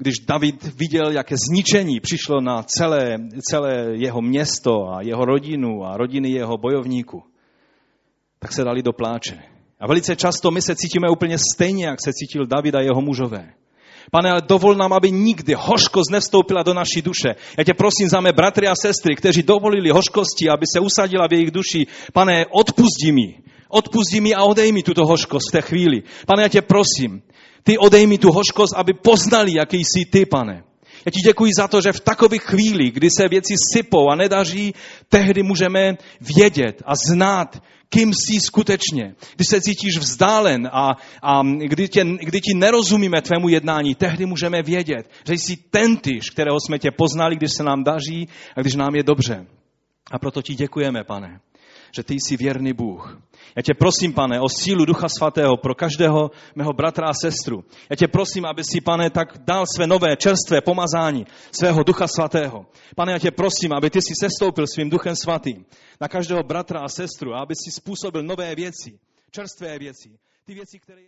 když David viděl, jaké zničení přišlo na celé, celé jeho město a jeho rodinu a rodiny jeho bojovníků, tak se dali do pláče. A velice často my se cítíme úplně stejně, jak se cítil David a jeho mužové. Pane, ale dovol nám, aby nikdy hořkost nevstoupila do naší duše. Já tě prosím za mé bratry a sestry, kteří dovolili hořkosti, aby se usadila v jejich duši. Pane, odpustí mi. Odpustí mi a odej mi tuto hořkost v té chvíli. Pane, já tě prosím, ty odej mi tu hořkost, aby poznali, jaký jsi ty, pane. Já ti děkuji za to, že v takových chvílích, kdy se věci sypou a nedaří, tehdy můžeme vědět a znát, kým jsi skutečně. Když se cítíš vzdálen a, a kdy, tě, kdy ti nerozumíme tvému jednání, tehdy můžeme vědět, že jsi ten tyž, kterého jsme tě poznali, když se nám daří a když nám je dobře. A proto ti děkujeme, pane, že ty jsi věrný Bůh. Já tě prosím, pane, o sílu Ducha Svatého pro každého mého bratra a sestru. Já tě prosím, aby si, pane, tak dal své nové, čerstvé pomazání svého Ducha Svatého. Pane, já tě prosím, aby ty si sestoupil svým Duchem Svatým na každého bratra a sestru, aby si způsobil nové věci, čerstvé věci. Ty věci, které